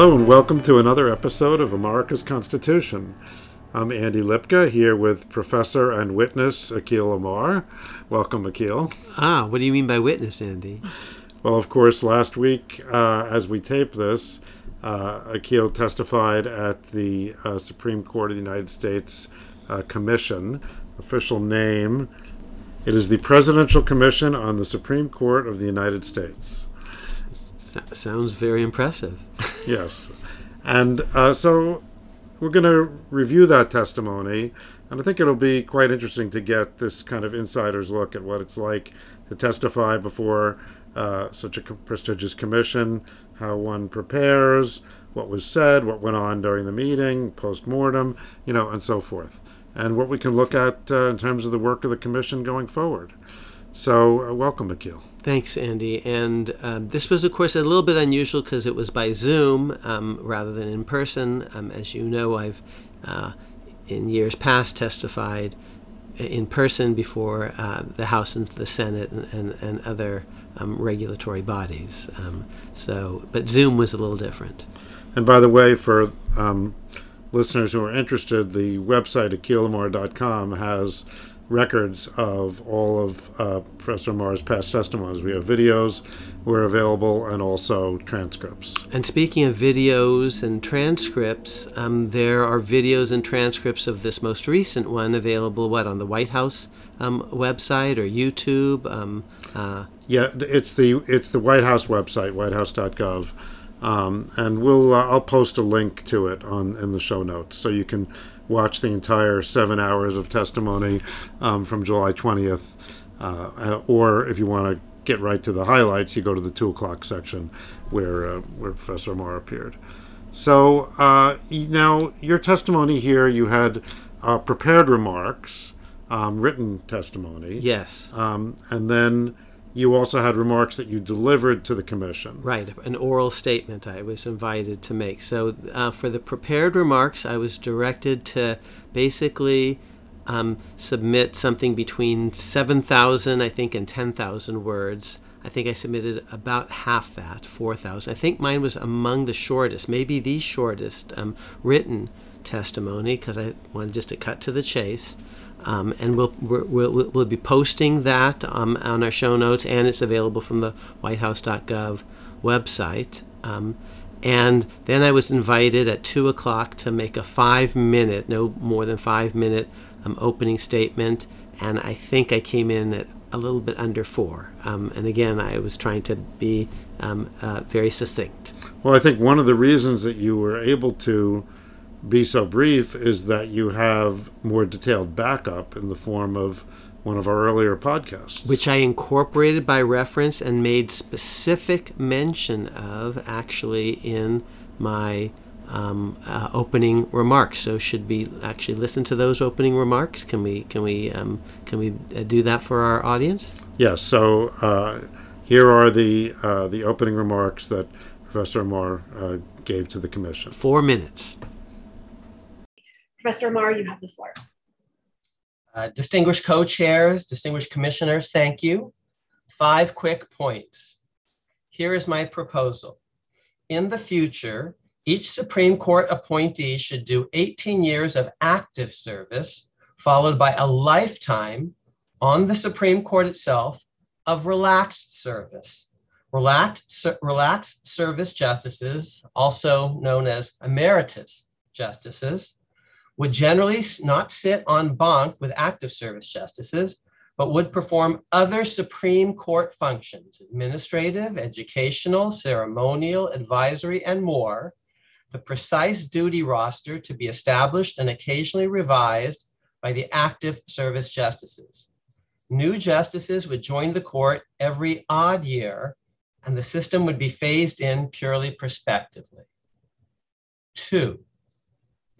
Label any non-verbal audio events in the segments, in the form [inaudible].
Hello, and welcome to another episode of America's Constitution. I'm Andy Lipka here with Professor and Witness Akhil Amar. Welcome, Akhil. Ah, what do you mean by witness, Andy? Well, of course, last week, uh, as we tape this, uh, Akhil testified at the uh, Supreme Court of the United States uh, Commission. Official name it is the Presidential Commission on the Supreme Court of the United States. S- sounds very impressive. [laughs] yes. And uh, so we're going to review that testimony, and I think it'll be quite interesting to get this kind of insider's look at what it's like to testify before uh, such a prestigious commission, how one prepares, what was said, what went on during the meeting, post mortem, you know, and so forth, and what we can look at uh, in terms of the work of the commission going forward. So, uh, welcome, Akhil. Thanks, Andy. And um, this was, of course, a little bit unusual because it was by Zoom um, rather than in person. Um, as you know, I've uh, in years past testified in person before uh, the House and the Senate and, and, and other um, regulatory bodies. Um, so, but Zoom was a little different. And by the way, for um, listeners who are interested, the website akhilamar.com has records of all of uh, Professor Amar's past testimonies. We have videos were available and also transcripts. And speaking of videos and transcripts, um, there are videos and transcripts of this most recent one available, what, on the White House um, website or YouTube? Um, uh, yeah, it's the it's the White House website, whitehouse.gov. Um, and we'll uh, I'll post a link to it on in the show notes so you can watch the entire seven hours of testimony um, from July 20th. Uh, or if you want to get right to the highlights, you go to the two o'clock section where uh, where Professor Amar appeared. So uh, now your testimony here, you had uh, prepared remarks, um, written testimony. Yes. Um, and then you also had remarks that you delivered to the commission. Right, an oral statement I was invited to make. So uh, for the prepared remarks, I was directed to basically um, submit something between 7,000, I think, and 10,000 words. I think I submitted about half that, 4,000. I think mine was among the shortest, maybe the shortest um, written testimony, because I wanted just to cut to the chase. Um, and we'll, we'll, we'll be posting that um, on our show notes, and it's available from the whitehouse.gov website. Um, and then I was invited at 2 o'clock to make a five minute, no more than five minute um, opening statement. And I think I came in at a little bit under four. Um, and again, I was trying to be um, uh, very succinct. Well, I think one of the reasons that you were able to be so brief is that you have more detailed backup in the form of one of our earlier podcasts. Which I incorporated by reference and made specific mention of actually in my um, uh, opening remarks. So should we actually listen to those opening remarks? Can we can we um, can we uh, do that for our audience? Yes. So uh, here are the uh, the opening remarks that Professor Amar uh, gave to the commission. Four minutes. Professor Amar, you have the floor. Uh, distinguished co-chairs, distinguished commissioners, thank you. Five quick points. Here is my proposal. In the future, each Supreme Court appointee should do 18 years of active service, followed by a lifetime on the Supreme Court itself of relaxed service. Relaxed, relaxed service justices, also known as emeritus justices, would generally not sit on banc with active service justices, but would perform other Supreme Court functions, administrative, educational, ceremonial, advisory, and more. The precise duty roster to be established and occasionally revised by the active service justices. New justices would join the court every odd year, and the system would be phased in purely prospectively. Two,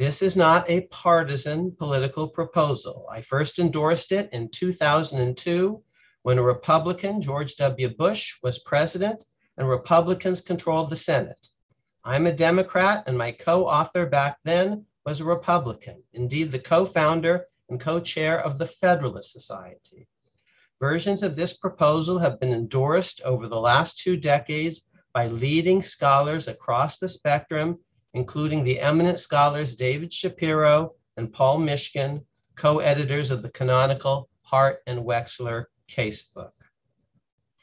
this is not a partisan political proposal. I first endorsed it in 2002 when a Republican, George W. Bush, was president and Republicans controlled the Senate. I'm a Democrat, and my co author back then was a Republican, indeed, the co founder and co chair of the Federalist Society. Versions of this proposal have been endorsed over the last two decades by leading scholars across the spectrum, including the eminent scholars David Shapiro and Paul Mishkin, co-editors of the canonical Hart and Wechsler casebook.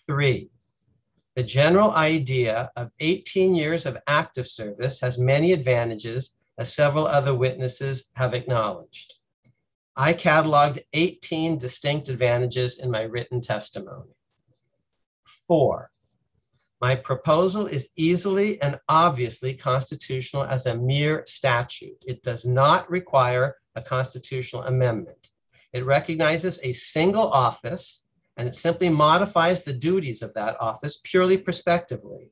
Three, the general idea of 18 years of active service has many advantages, as several other witnesses have acknowledged. I cataloged 18 distinct advantages in my written testimony. Four, my proposal is easily and obviously constitutional as a mere statute. It does not require a constitutional amendment. It recognizes a single office and it simply modifies the duties of that office purely prospectively.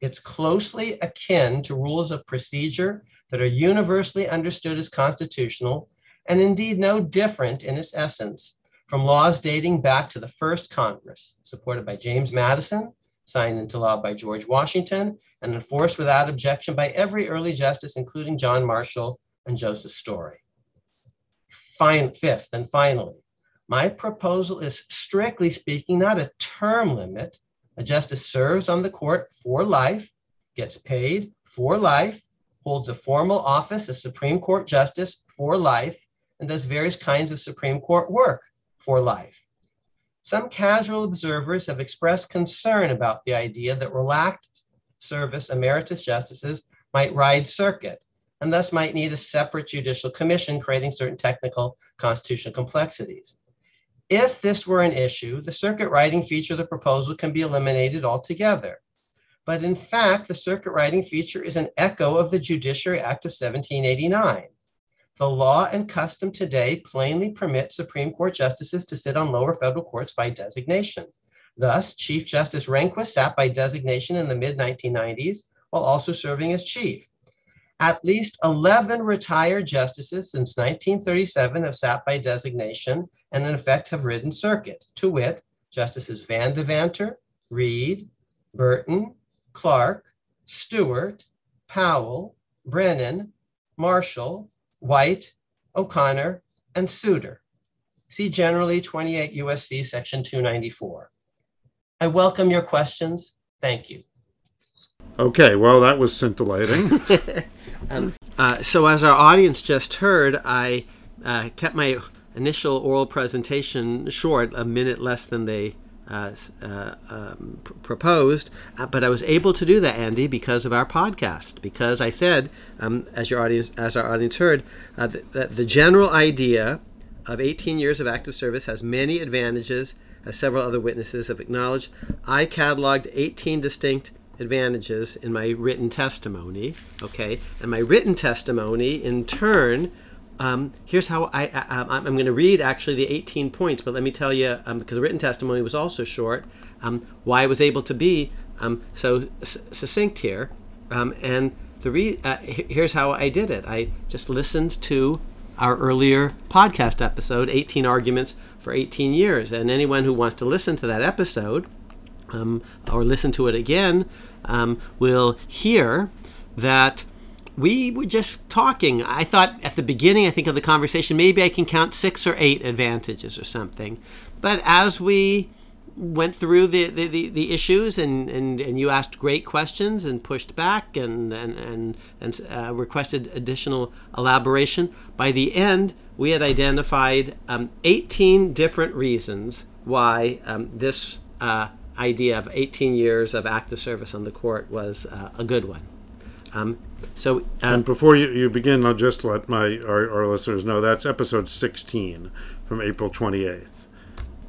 It's closely akin to rules of procedure that are universally understood as constitutional and indeed no different in its essence from laws dating back to the first Congress, supported by James Madison signed into law by George Washington, and enforced without objection by every early justice, including John Marshall and Joseph Story. Fifth, and finally, my proposal is strictly speaking not a term limit. A justice serves on the court for life, gets paid for life, holds a formal office as Supreme Court Justice for life, and does various kinds of Supreme Court work for life. Some casual observers have expressed concern about the idea that relaxed service emeritus justices might ride circuit and thus might need a separate judicial commission creating certain technical constitutional complexities. If this were an issue, the circuit riding feature of the proposal can be eliminated altogether. But in fact, the circuit riding feature is an echo of the Judiciary Act of 1789. The law and custom today plainly permit Supreme Court justices to sit on lower federal courts by designation. Thus, Chief Justice Rehnquist sat by designation in the mid 1990s while also serving as chief. At least 11 retired justices since 1937 have sat by designation and, in effect, have ridden circuit, to wit, Justices Van Devanter, Reed, Burton, Clark, Stewart, Powell, Brennan, Marshall, White, O'Connor, and Souter. See generally 28 USC section 294. I welcome your questions. Thank you. Okay, well, that was scintillating. [laughs] um, uh, so, as our audience just heard, I uh, kept my initial oral presentation short, a minute less than they uh, uh, um, pr- proposed, uh, but I was able to do that, Andy, because of our podcast. Because I said, um, as your audience, as our audience heard, uh, that the general idea of 18 years of active service has many advantages, as several other witnesses have acknowledged. I cataloged 18 distinct advantages in my written testimony. Okay, and my written testimony, in turn, um, here's how I, I am going to read actually the 18 points, but let me tell you um, because written testimony was also short, um, why I was able to be um, so succinct here, um, and the re- uh, here's how I did it. I just listened to our earlier podcast episode, 18 arguments for 18 years, and anyone who wants to listen to that episode um, or listen to it again um, will hear that we were just talking. I thought at the beginning, I think of the conversation, maybe I can count six or eight advantages or something. But as we went through the, the, the, the issues and, and, and you asked great questions and pushed back and, and, and, and uh, requested additional elaboration, by the end, we had identified um, 18 different reasons why um, this uh, idea of 18 years of active service on the court was uh, a good one. Um, so, um, and before you, you begin, I'll just let my our, our listeners know that's episode 16 from April 28th.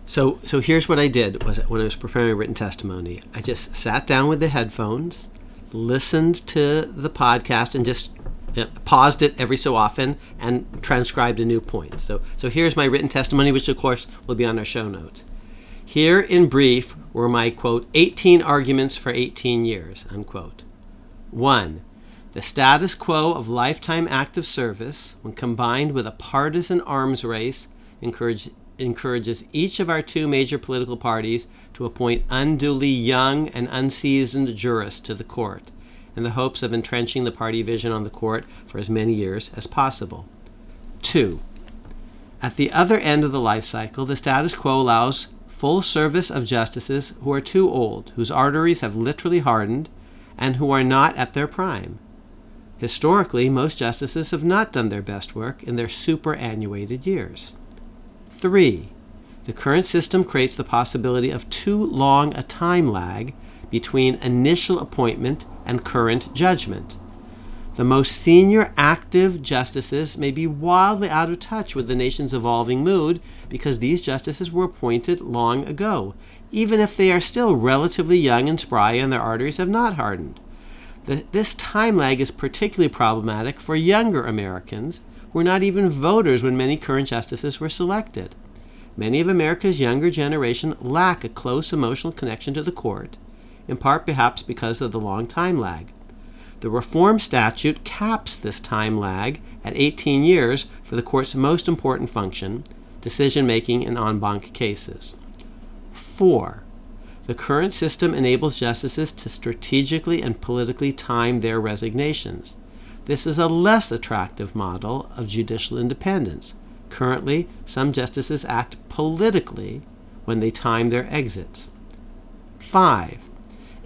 So, so here's what I did was when I was preparing a written testimony. I just sat down with the headphones, listened to the podcast, and just uh, paused it every so often and transcribed a new point. So, so here's my written testimony, which of course will be on our show notes. Here, in brief, were my quote 18 arguments for 18 years unquote. One the status quo of lifetime active service, when combined with a partisan arms race, encourage, encourages each of our two major political parties to appoint unduly young and unseasoned jurists to the court, in the hopes of entrenching the party vision on the court for as many years as possible. 2. At the other end of the life cycle, the status quo allows full service of justices who are too old, whose arteries have literally hardened, and who are not at their prime. Historically, most justices have not done their best work in their superannuated years. 3. The current system creates the possibility of too long a time lag between initial appointment and current judgment. The most senior active justices may be wildly out of touch with the nation's evolving mood because these justices were appointed long ago, even if they are still relatively young and spry and their arteries have not hardened. This time lag is particularly problematic for younger Americans who were not even voters when many current justices were selected. Many of America's younger generation lack a close emotional connection to the court, in part perhaps because of the long time lag. The reform statute caps this time lag at 18 years for the court's most important function, decision making in en banc cases. 4. The current system enables justices to strategically and politically time their resignations. This is a less attractive model of judicial independence. Currently, some justices act politically when they time their exits. 5.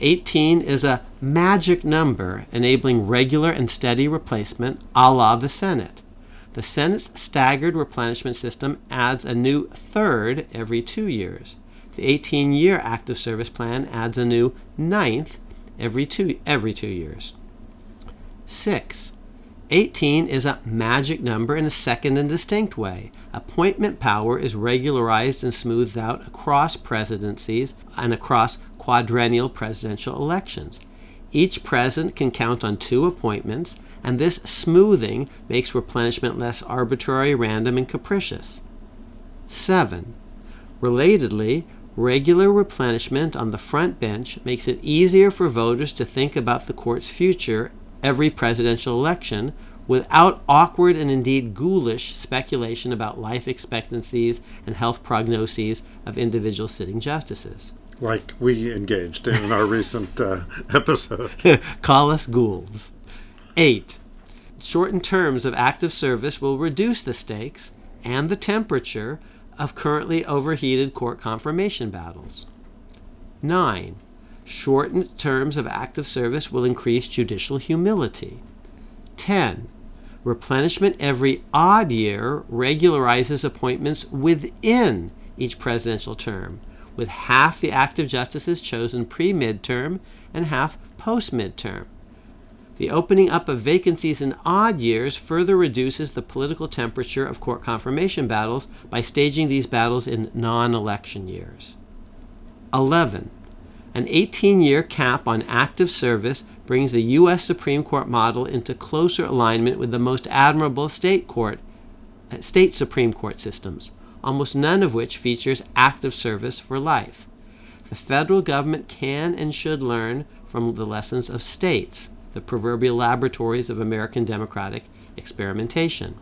18 is a magic number enabling regular and steady replacement a la the Senate. The Senate's staggered replenishment system adds a new third every two years. The 18 year active service plan adds a new ninth every two, every two years. 6. 18 is a magic number in a second and distinct way. Appointment power is regularized and smoothed out across presidencies and across quadrennial presidential elections. Each president can count on two appointments, and this smoothing makes replenishment less arbitrary, random, and capricious. 7. Relatedly, regular replenishment on the front bench makes it easier for voters to think about the court's future every presidential election without awkward and indeed ghoulish speculation about life expectancies and health prognoses of individual sitting justices. Like we engaged in our recent uh, [laughs] episode. [laughs] Call us ghouls. 8. Shortened terms of active service will reduce the stakes and the temperature of currently overheated court confirmation battles. 9. Shortened terms of active service will increase judicial humility. 10. Replenishment every odd year regularizes appointments within each presidential term, with half the active justices chosen pre midterm and half post midterm. The opening up of vacancies in odd years further reduces the political temperature of court confirmation battles by staging these battles in non election years. 11. An 18 year cap on active service brings the U.S. Supreme Court model into closer alignment with the most admirable state court, state Supreme Court systems, almost none of which features active service for life. The federal government can and should learn from the lessons of states, the proverbial laboratories of American democratic experimentation.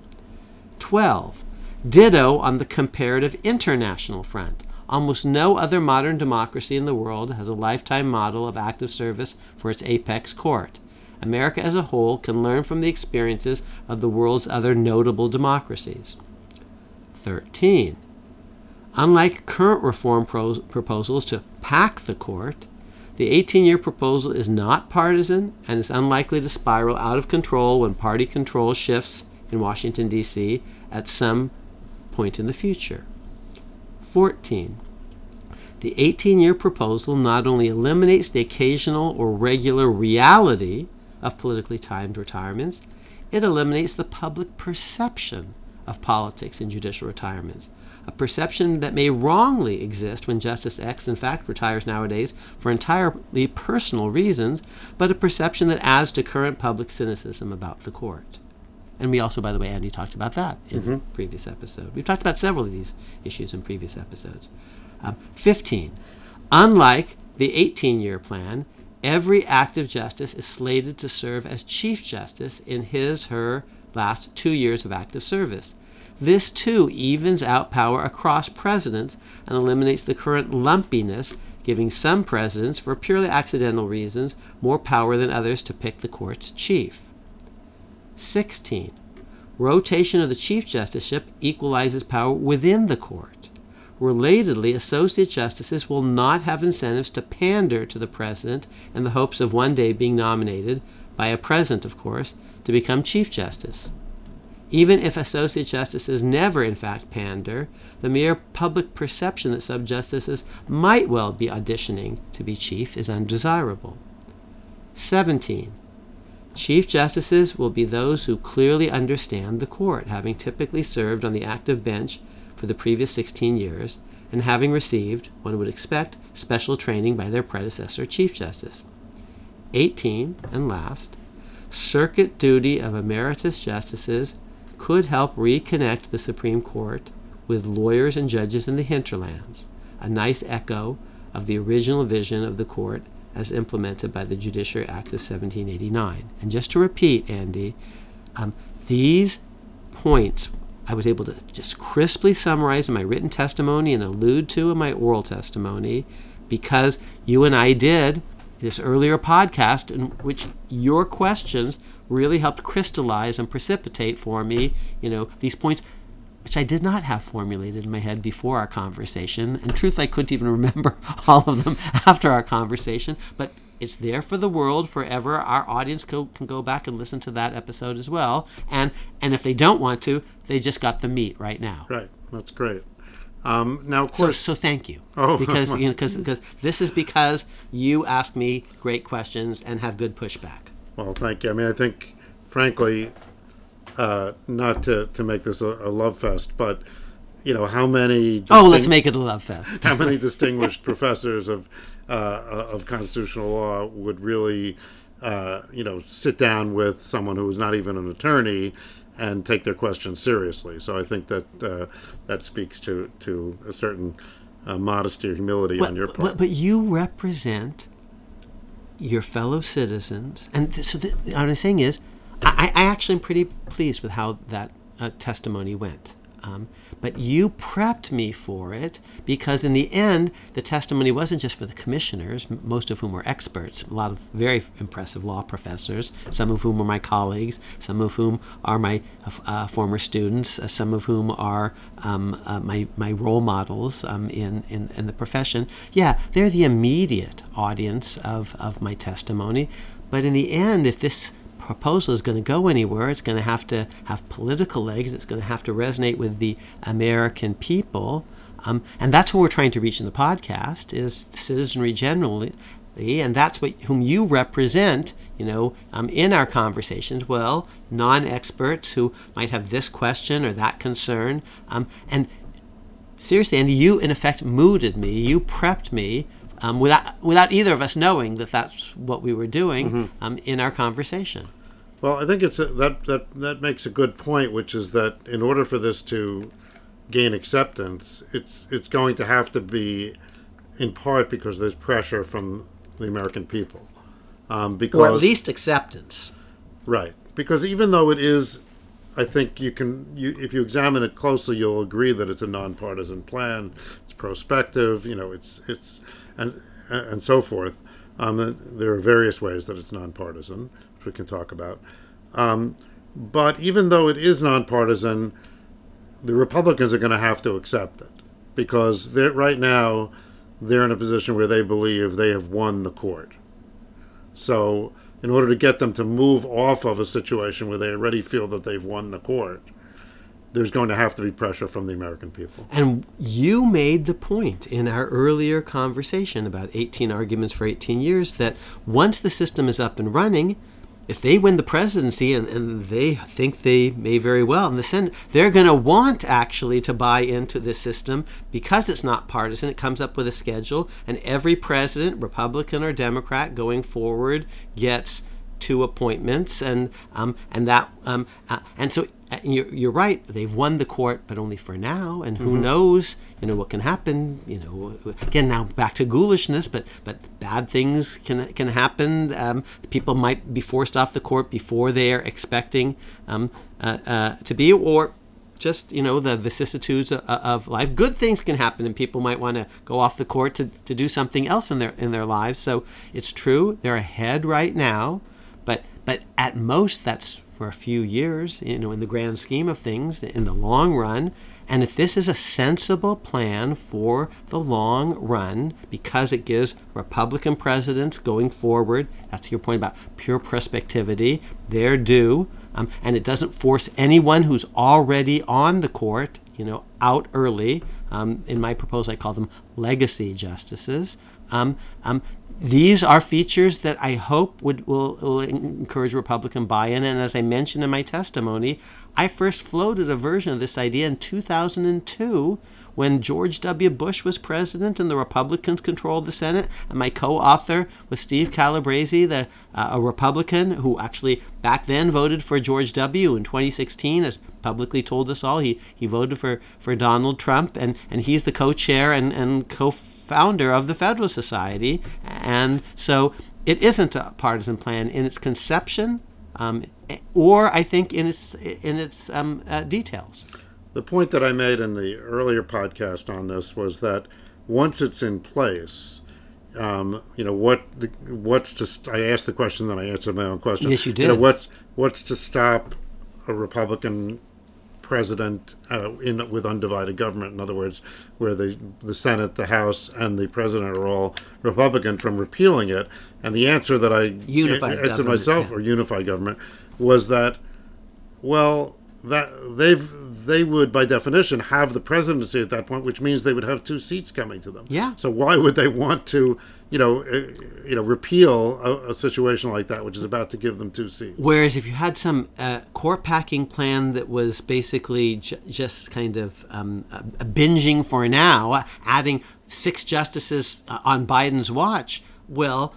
12. Ditto on the comparative international front. Almost no other modern democracy in the world has a lifetime model of active service for its apex court. America as a whole can learn from the experiences of the world's other notable democracies. 13. Unlike current reform pros- proposals to pack the court, the 18 year proposal is not partisan and is unlikely to spiral out of control when party control shifts in Washington, D.C. at some point in the future. 14. The 18 year proposal not only eliminates the occasional or regular reality of politically timed retirements, it eliminates the public perception of politics in judicial retirements, a perception that may wrongly exist when Justice X, in fact, retires nowadays for entirely personal reasons, but a perception that adds to current public cynicism about the court. And we also, by the way, Andy talked about that in mm-hmm. previous episode. We've talked about several of these issues in previous episodes. Um, 15. Unlike the 18 year plan, every active justice is slated to serve as Chief Justice in his, her last two years of active service. This too evens out power across presidents and eliminates the current lumpiness, giving some presidents, for purely accidental reasons, more power than others to pick the court's chief. 16. Rotation of the Chief Justiceship equalizes power within the court. Relatedly, associate justices will not have incentives to pander to the president in the hopes of one day being nominated, by a president, of course, to become Chief Justice. Even if associate justices never, in fact, pander, the mere public perception that sub justices might well be auditioning to be chief is undesirable. 17. Chief Justices will be those who clearly understand the court, having typically served on the active bench for the previous 16 years, and having received, one would expect, special training by their predecessor, Chief Justice. 18, and last, circuit duty of emeritus justices could help reconnect the Supreme Court with lawyers and judges in the hinterlands, a nice echo of the original vision of the court as implemented by the Judiciary Act of 1789. And just to repeat, Andy, um, these points I was able to just crisply summarize in my written testimony and allude to in my oral testimony because you and I did this earlier podcast in which your questions really helped crystallize and precipitate for me, you know, these points which I did not have formulated in my head before our conversation. And truth, I couldn't even [laughs] remember all of them after our conversation, but it's there for the world forever. Our audience can, can go back and listen to that episode as well. And and if they don't want to, they just got the meat right now. Right. That's great. Um, now, of course, so thank you. [laughs] Oh. because you know, because because this is because you ask me great questions and have good pushback. well, thank you. I mean, I think, frankly, uh, not to, to make this a, a love fest, but you know, how many? Oh, let's make it a love fest. how many [laughs] distinguished professors of uh, of constitutional law would really, uh, you know, sit down with someone who is not even an attorney and take their questions seriously? So I think that uh, that speaks to to a certain uh, modesty or humility on your part. but, but you represent your fellow citizens, and th- so th- what I'm saying is, I, I actually am pretty pleased with how that uh, testimony went. Um, but you prepped me for it because, in the end, the testimony wasn't just for the commissioners, most of whom were experts, a lot of very impressive law professors, some of whom are my colleagues, some of whom are my uh, former students, uh, some of whom are um, uh, my, my role models um, in, in, in the profession. Yeah, they're the immediate audience of, of my testimony. But in the end, if this proposal is going to go anywhere, it's going to have to have political legs. It's going to have to resonate with the American people, um, and that's what we're trying to reach in the podcast is citizenry generally, and that's what whom you represent. You know, um, in our conversations, well, non-experts who might have this question or that concern, um, and seriously, and you in effect mooted me. You prepped me um, without without either of us knowing that that's what we were doing um, in our conversation. Well, I think it's a, that that that makes a good point, which is that in order for this to gain acceptance, it's it's going to have to be in part because there's pressure from the American people, um, because or at least acceptance. right because even though it is, I think you can you if you examine it closely, you'll agree that it's a nonpartisan plan. It's prospective, you know, it's it's and and so forth. Um, there are various ways that it's nonpartisan, which we can talk about. Um, but even though it is nonpartisan, the Republicans are going to have to accept it because right now they're in a position where they believe they have won the court. So, in order to get them to move off of a situation where they already feel that they've won the court, there's going to have to be pressure from the American people. And you made the point in our earlier conversation about 18 arguments for 18 years that once the system is up and running, if they win the presidency and, and they think they may very well in the Senate, they're going to want actually to buy into this system because it's not partisan. It comes up with a schedule, and every president, Republican or Democrat, going forward gets two appointments, and um, and that um, uh, and so you're, you're right. They've won the court, but only for now. And who knows? You know what can happen. You know, again now back to ghoulishness, but but bad things can can happen. Um, people might be forced off the court before they are expecting um, uh, uh, to be, or just you know the vicissitudes of, of life. Good things can happen, and people might want to go off the court to, to do something else in their in their lives. So it's true they're ahead right now, but but at most that's for a few years, you know, in the grand scheme of things, in the long run. And if this is a sensible plan for the long run, because it gives Republican presidents going forward, that's your point about pure prospectivity, their due, um, and it doesn't force anyone who's already on the court, you know, out early. Um, in my proposal, I call them legacy justices. Um, um, these are features that I hope would will, will encourage Republican buy-in. And as I mentioned in my testimony, I first floated a version of this idea in 2002 when George W. Bush was president and the Republicans controlled the Senate. And my co-author was Steve Calabresi, the uh, a Republican who actually back then voted for George W. in 2016, as publicly told us all. He he voted for for Donald Trump, and and he's the co-chair and and co founder of the Federalist Society. And so it isn't a partisan plan in its conception um, or, I think, in its, in its um, uh, details. The point that I made in the earlier podcast on this was that once it's in place, um, you know what the, what's to I asked the question then I answered my own question. Yes, you did. You know, what's what's to stop a Republican president uh, in with undivided government. In other words, where the the Senate, the House, and the president are all Republican from repealing it. And the answer that I unified answered myself, yeah. or unified government, was that well that they've they would by definition have the presidency at that point, which means they would have two seats coming to them. Yeah. So why would they want to you know, uh, you know, repeal a, a, situation like that, which is about to give them two seats. Whereas if you had some uh, court packing plan that was basically j- just kind of um, a, a binging for now, adding six justices uh, on Biden's watch, well,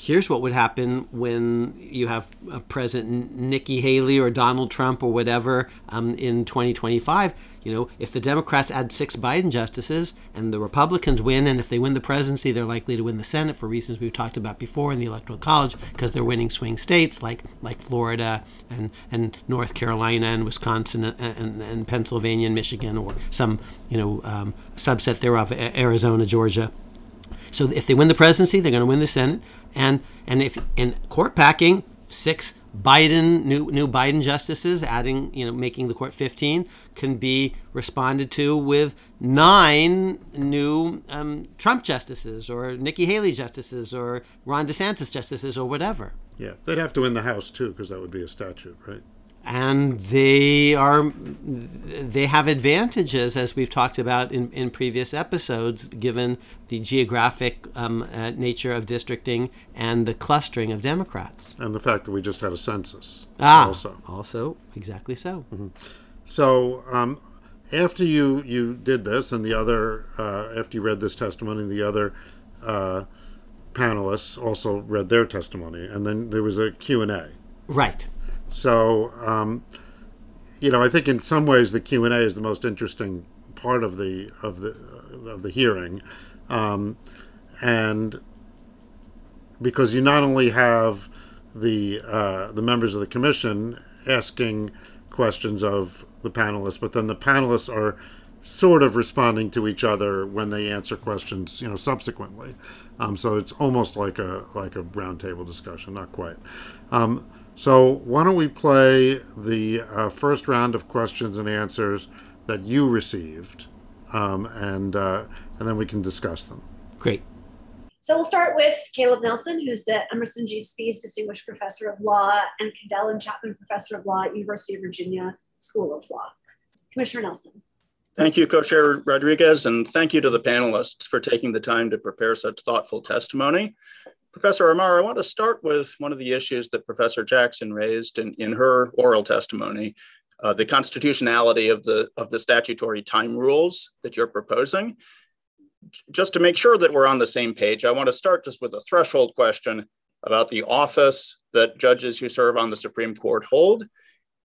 here's what would happen when you have a President Nikki Haley or Donald Trump or whatever um, in 2025 you know, if the Democrats add six Biden justices and the Republicans win, and if they win the presidency, they're likely to win the Senate for reasons we've talked about before in the Electoral College because they're winning swing states like like Florida and, and North Carolina and Wisconsin and, and, and Pennsylvania and Michigan or some you know um, subset thereof, Arizona, Georgia. So if they win the presidency, they're going to win the Senate, and and if in court packing, six Biden new new Biden justices, adding you know making the court 15, can be responded to with nine new um, Trump justices or Nikki Haley justices or Ron DeSantis justices or whatever. Yeah, they'd have to win the House too because that would be a statute, right? And they are they have advantages as we've talked about in, in previous episodes given the geographic um, uh, nature of districting and the clustering of democrats. And the fact that we just had a census ah, also. also exactly so. Mm-hmm. so um, after you you did this and the other uh, after you read this testimony the other uh, panelists also read their testimony and then there was a q&a right so, um, you know, I think in some ways the Q and A is the most interesting part of the of the of the hearing, um, and because you not only have the uh, the members of the commission asking questions of the panelists, but then the panelists are sort of responding to each other when they answer questions, you know, subsequently. Um, so it's almost like a like a roundtable discussion, not quite. Um, so why don't we play the uh, first round of questions and answers that you received, um, and uh, and then we can discuss them. Great. So we'll start with Caleb Nelson, who's the Emerson G. Spies Distinguished Professor of Law and Caddell and Chapman Professor of Law at University of Virginia School of Law. Commissioner Nelson. Thank you, Co-Chair Rodriguez, and thank you to the panelists for taking the time to prepare such thoughtful testimony. Professor Amar, I want to start with one of the issues that Professor Jackson raised in, in her oral testimony, uh, the constitutionality of the, of the statutory time rules that you're proposing. Just to make sure that we're on the same page, I want to start just with a threshold question about the office that judges who serve on the Supreme Court hold.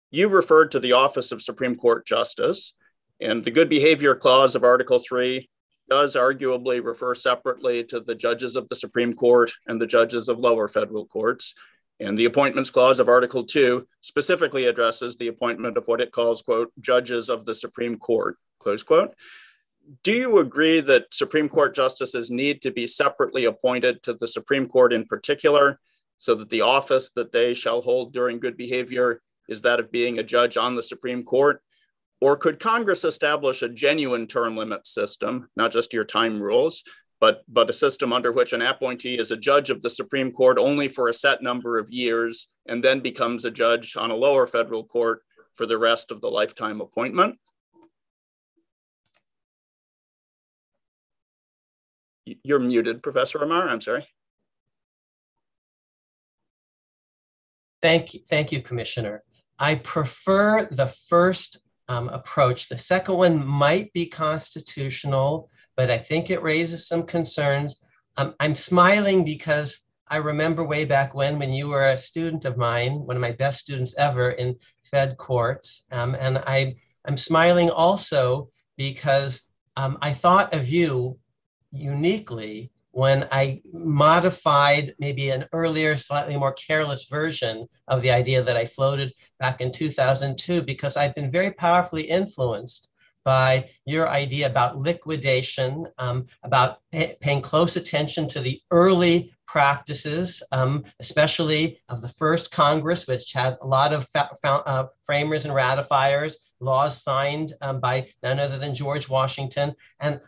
You referred to the office of Supreme Court Justice, and the good behavior clause of Article 3 does arguably refer separately to the judges of the Supreme Court and the judges of lower federal courts. And the Appointments Clause of Article 2 specifically addresses the appointment of what it calls, quote, judges of the Supreme Court, close quote. Do you agree that Supreme Court justices need to be separately appointed to the Supreme Court in particular so that the office that they shall hold during good behavior is that of being a judge on the Supreme Court? Or could Congress establish a genuine term limit system, not just your time rules, but, but a system under which an appointee is a judge of the Supreme Court only for a set number of years and then becomes a judge on a lower federal court for the rest of the lifetime appointment? You're muted, Professor Amar. I'm sorry. Thank you, thank you, Commissioner. I prefer the first um, approach. The second one might be constitutional, but I think it raises some concerns. Um, I'm smiling because I remember way back when, when you were a student of mine, one of my best students ever in Fed courts, um, and I, I'm smiling also because um, I thought of you uniquely when I modified maybe an earlier, slightly more careless version of the idea that I floated back in 2002, because I've been very powerfully influenced by your idea about liquidation, um, about pay, paying close attention to the early practices, um, especially of the first Congress, which had a lot of fa- fa- uh, framers and ratifiers, laws signed um, by none other than George Washington. And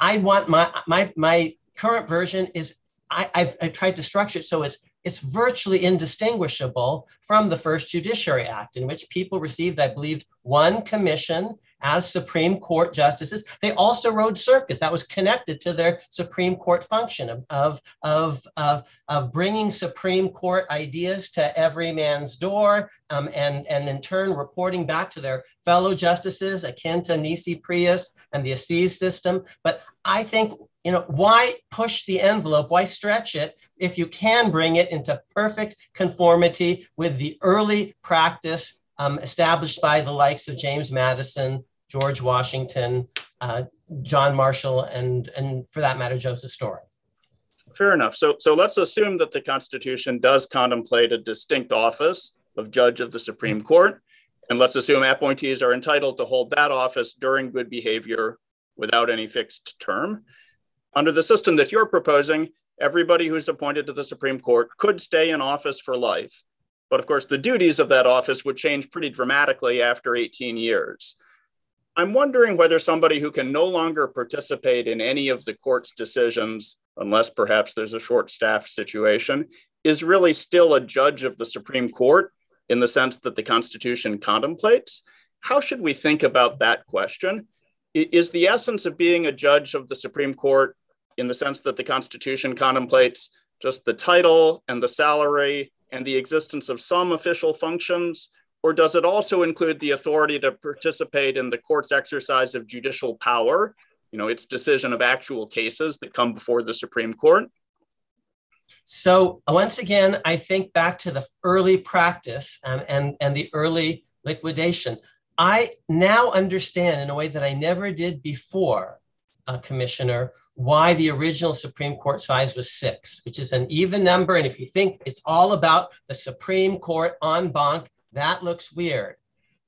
I want my my my current version is I, I've, I've tried to structure it so it's it's virtually indistinguishable from the first Judiciary Act, in which people received, I believe, one commission as Supreme Court justices. They also rode circuit that was connected to their Supreme Court function of, of, of, of, bringing Supreme Court ideas to every man's door um, and, and in turn reporting back to their fellow justices akin to Nisi Prius and the Assize system. But I think, you know, why push the envelope? Why stretch it if you can bring it into perfect conformity with the early practice um, established by the likes of James Madison, George Washington, uh, John Marshall, and, and for that matter, Joseph Story. Fair enough. So, so let's assume that the Constitution does contemplate a distinct office of judge of the Supreme Court. And let's assume appointees are entitled to hold that office during good behavior without any fixed term. Under the system that you're proposing, everybody who's appointed to the Supreme Court could stay in office for life. But of course, the duties of that office would change pretty dramatically after 18 years. I'm wondering whether somebody who can no longer participate in any of the court's decisions, unless perhaps there's a short staff situation, is really still a judge of the Supreme Court in the sense that the Constitution contemplates. How should we think about that question? is the essence of being a judge of the Supreme Court in the sense that the Constitution contemplates just the title and the salary and the existence of some official functions? Or does it also include the authority to participate in the court's exercise of judicial power, you know, its decision of actual cases that come before the Supreme Court? So once again, I think back to the early practice and, and, and the early liquidation. I now understand in a way that I never did before, uh, Commissioner, why the original Supreme Court size was six, which is an even number. And if you think it's all about the Supreme Court en banc, that looks weird.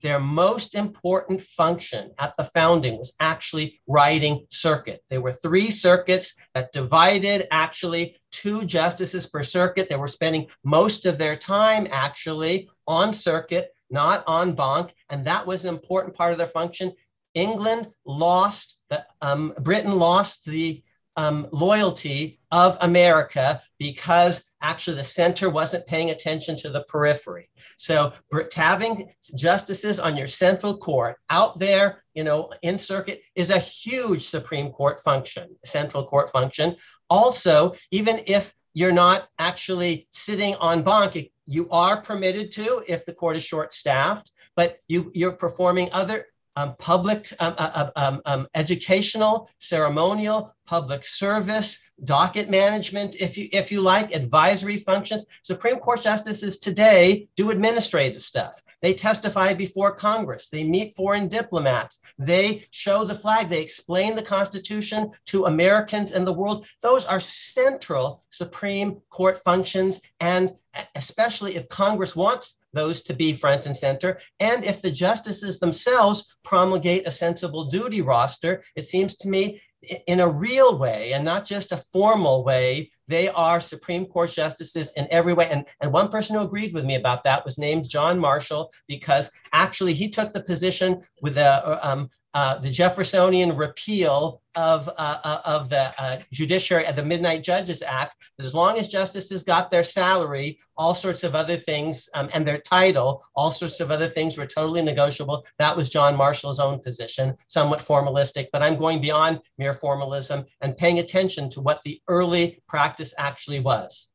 Their most important function at the founding was actually riding circuit. There were three circuits that divided actually two justices per circuit. They were spending most of their time actually on circuit not on banc, and that was an important part of their function. England lost, um, Britain lost the um, loyalty of America because actually the center wasn't paying attention to the periphery. So having justices on your central court out there, you know, in circuit is a huge Supreme Court function, central court function. Also, even if you're not actually sitting on banc, you are permitted to if the court is short staffed, but you, you're performing other um, public, um, uh, uh, um, um, educational, ceremonial, public service, docket management, if you if you like, advisory functions. Supreme Court justices today do administrative stuff. They testify before Congress. They meet foreign diplomats. They show the flag. They explain the Constitution to Americans and the world. Those are central Supreme Court functions, and especially if Congress wants those to be front and center. And if the justices themselves promulgate a sensible duty roster, it seems to me in a real way and not just a formal way, they are Supreme Court justices in every way. And, and one person who agreed with me about that was named John Marshall, because actually he took the position with the, um, uh, the Jeffersonian repeal of, uh, uh, of the uh, judiciary of the Midnight Judges Act, that as long as justices got their salary, all sorts of other things, um, and their title, all sorts of other things were totally negotiable. That was John Marshall's own position, somewhat formalistic, but I'm going beyond mere formalism and paying attention to what the early practice actually was.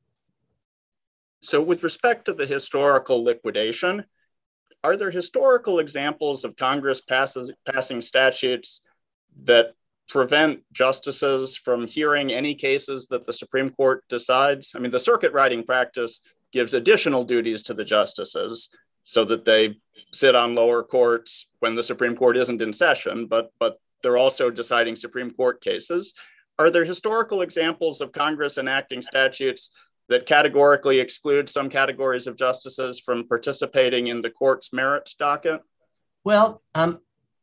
So, with respect to the historical liquidation, are there historical examples of Congress passes, passing statutes that prevent justices from hearing any cases that the Supreme Court decides? I mean, the circuit riding practice gives additional duties to the justices so that they sit on lower courts when the Supreme Court isn't in session, but but they're also deciding Supreme Court cases. Are there historical examples of Congress enacting statutes that categorically exclude some categories of justices from participating in the court's merits docket? Well, um,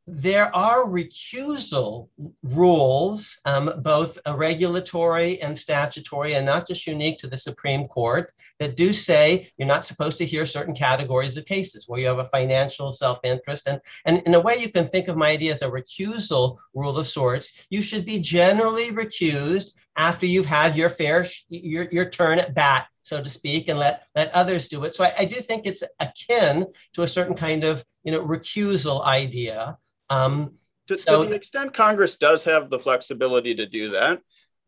there are recusal rules, um, both regulatory and statutory, and not just unique to the Supreme Court, that do say you're not supposed to hear certain categories of cases where you have a financial self interest. And, and in a way, you can think of my idea as a recusal rule of sorts. You should be generally recused after you've had your fair your, your turn at bat so to speak and let let others do it. So I, I, do think it's akin to a certain kind of you know recusal idea. Um, to, so, to the extent congress does have the flexibility to do that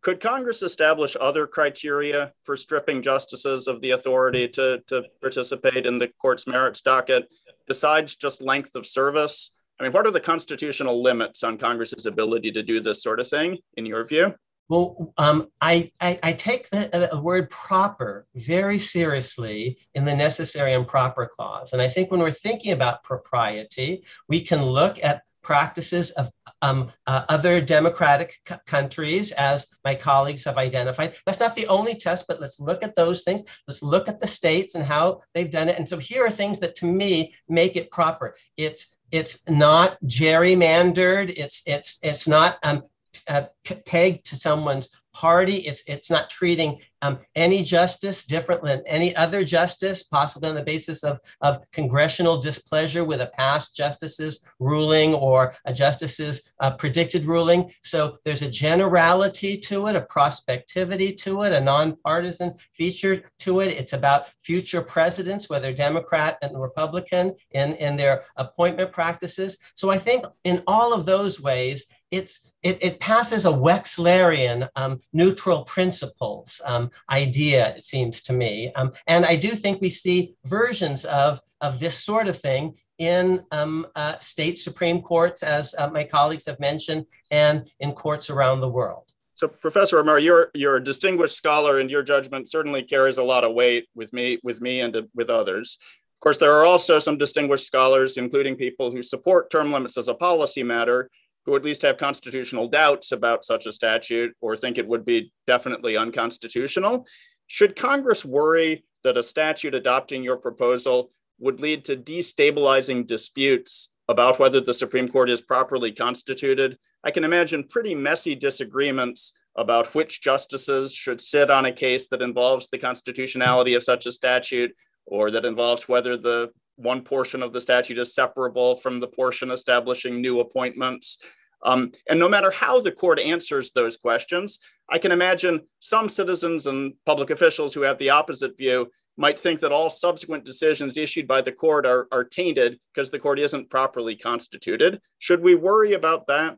could congress establish other criteria for stripping justices of the authority to, to participate in the court's merits docket besides just length of service? I mean what are the constitutional limits on congress's ability to do this sort of thing in your view well, um, I, I, I, take the, the, word proper very seriously in the necessary and proper clause. And I think when we're thinking about propriety, we can look at practices of um, uh, other democratic c- countries, as my colleagues have identified. That's not the only test, but let's look at those things. Let's look at the states and how they've done it. And so here are things that to me make it proper. It's it's not gerrymandered. It's it's it's not um, uh, pegged to someone's party. It's, it's not treating um, any justice different than any other justice, possibly on the basis of, of congressional displeasure with a past justice's ruling or a justice's uh, predicted ruling. So there's a generality to it, a prospectivity to it, a nonpartisan feature to it. It's about future presidents, whether Democrat and Republican, in, in their appointment practices. So I think in all of those ways, it's it, it passes a Wechslerian um, neutral principles um, idea, it seems to me. Um, and I do think we see versions of, of this sort of thing in um, uh, state Supreme Courts, as uh, my colleagues have mentioned, and in courts around the world. So, Professor Amar, you're you're a distinguished scholar, and your judgment certainly carries a lot of weight with me, with me, and uh, with others. Of course, there are also some distinguished scholars, including people who support term limits as a policy matter, who at least have constitutional doubts about such a statute or think it would be definitely unconstitutional. Should Congress worry that a statute adopting your proposal would lead to destabilizing disputes about whether the Supreme Court is properly constituted? I can imagine pretty messy disagreements about which justices should sit on a case that involves the constitutionality of such a statute or that involves whether the one portion of the statute is separable from the portion establishing new appointments. Um, and no matter how the court answers those questions, I can imagine some citizens and public officials who have the opposite view might think that all subsequent decisions issued by the court are, are tainted because the court isn't properly constituted. Should we worry about that?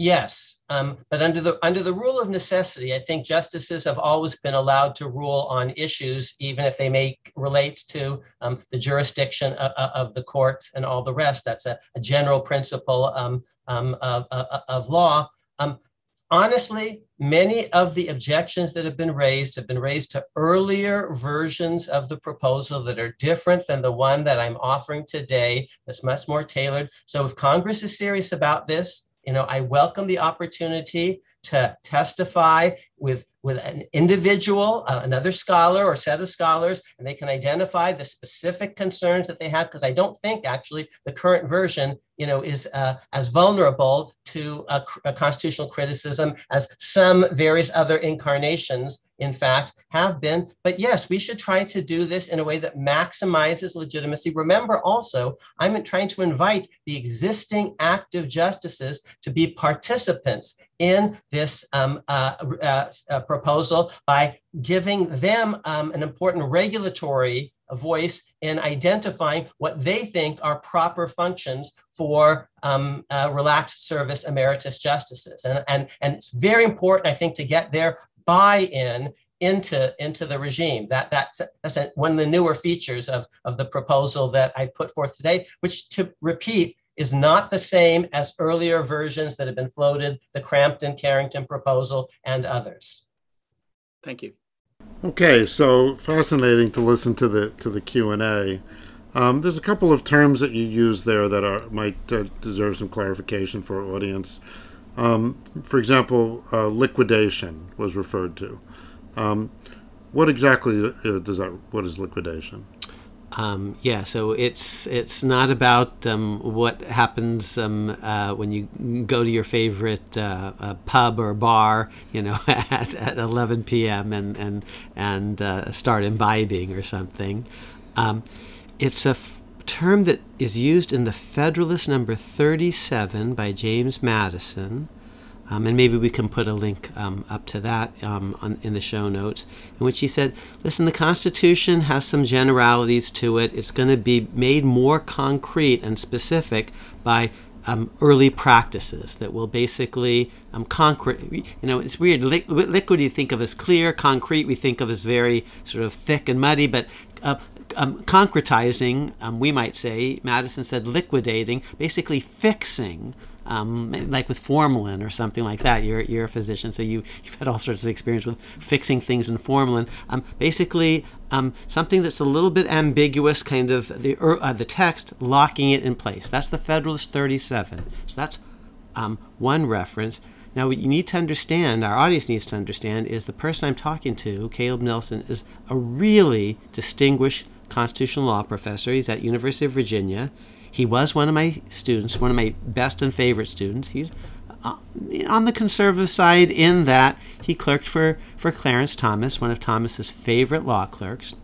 Yes, um, but under the under the rule of necessity, I think justices have always been allowed to rule on issues, even if they may relate to um, the jurisdiction of, of, the court and all the rest. That's a, a general principle um, um of, of, of, law. Um, honestly, many of the objections that have been raised have been raised to earlier versions of the proposal that are different than the one that I'm offering today. That's much more tailored. So if Congress is serious about this, you know, I welcome the opportunity to testify with with an individual, uh, another scholar or set of scholars, and they can identify the specific concerns that they have. Because I don't think actually the current version you know, is uh, as vulnerable to a, a, constitutional criticism as some various other incarnations, in fact, have been. But yes, we should try to do this in a way that maximizes legitimacy. Remember also, I'm trying to invite the existing active justices to be participants in this um, uh, uh, uh proposal by giving them um, an important regulatory voice in identifying what they think are proper functions for um, uh, relaxed service emeritus justices. And, and, and it's very important, I think, to get their buy-in into, into the regime. That, that's, that's one of the newer features of, of the proposal that I put forth today, which to repeat, is not the same as earlier versions that have been floated, the Cramton Carrington proposal and others. Thank you. Okay, so fascinating to listen to the to the Q and A. Um, there's a couple of terms that you use there that are might uh, deserve some clarification for our audience. Um, for example, uh, liquidation was referred to. Um, what exactly uh, does that? What is liquidation? Um, yeah, so it's it's not about um, what happens um, uh, when you go to your favorite uh, uh, pub or bar, you know, [laughs] at, at 11 p.m. and and and uh, start imbibing or something. Um, it's a f- term that is used in the Federalist Number 37 by James Madison. Um, and maybe we can put a link um, up to that um, on, in the show notes, in which he said, Listen, the Constitution has some generalities to it. It's going to be made more concrete and specific by um, early practices that will basically um, concrete. You know, it's weird. Li- liquid you think of as clear, concrete we think of as very sort of thick and muddy, but uh, um, concretizing, um, we might say, Madison said liquidating, basically fixing um, like with formalin or something like that. You're, you're a physician, so you, you've had all sorts of experience with fixing things in formalin. Um, basically, um, something that's a little bit ambiguous, kind of the, uh, the text, locking it in place. That's the Federalist 37. So that's um, one reference. Now, what you need to understand, our audience needs to understand, is the person I'm talking to, Caleb Nelson, is a really distinguished constitutional law professor. He's at University of Virginia. He was one of my students, one of my best and favorite students. He's uh, on the conservative side in that he clerked for, for Clarence Thomas, one of Thomas's favorite law clerks.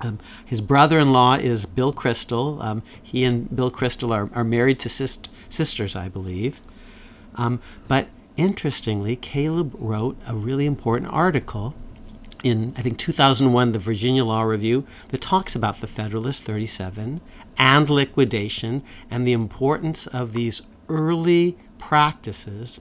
Um, his brother-in-law is Bill Kristol. Um, he and Bill Kristol are, are married to sist- sisters, I believe. Um, but interestingly, Caleb wrote a really important article in, I think, 2001, the Virginia Law Review, that talks about the Federalist 37 and liquidation and the importance of these early practices.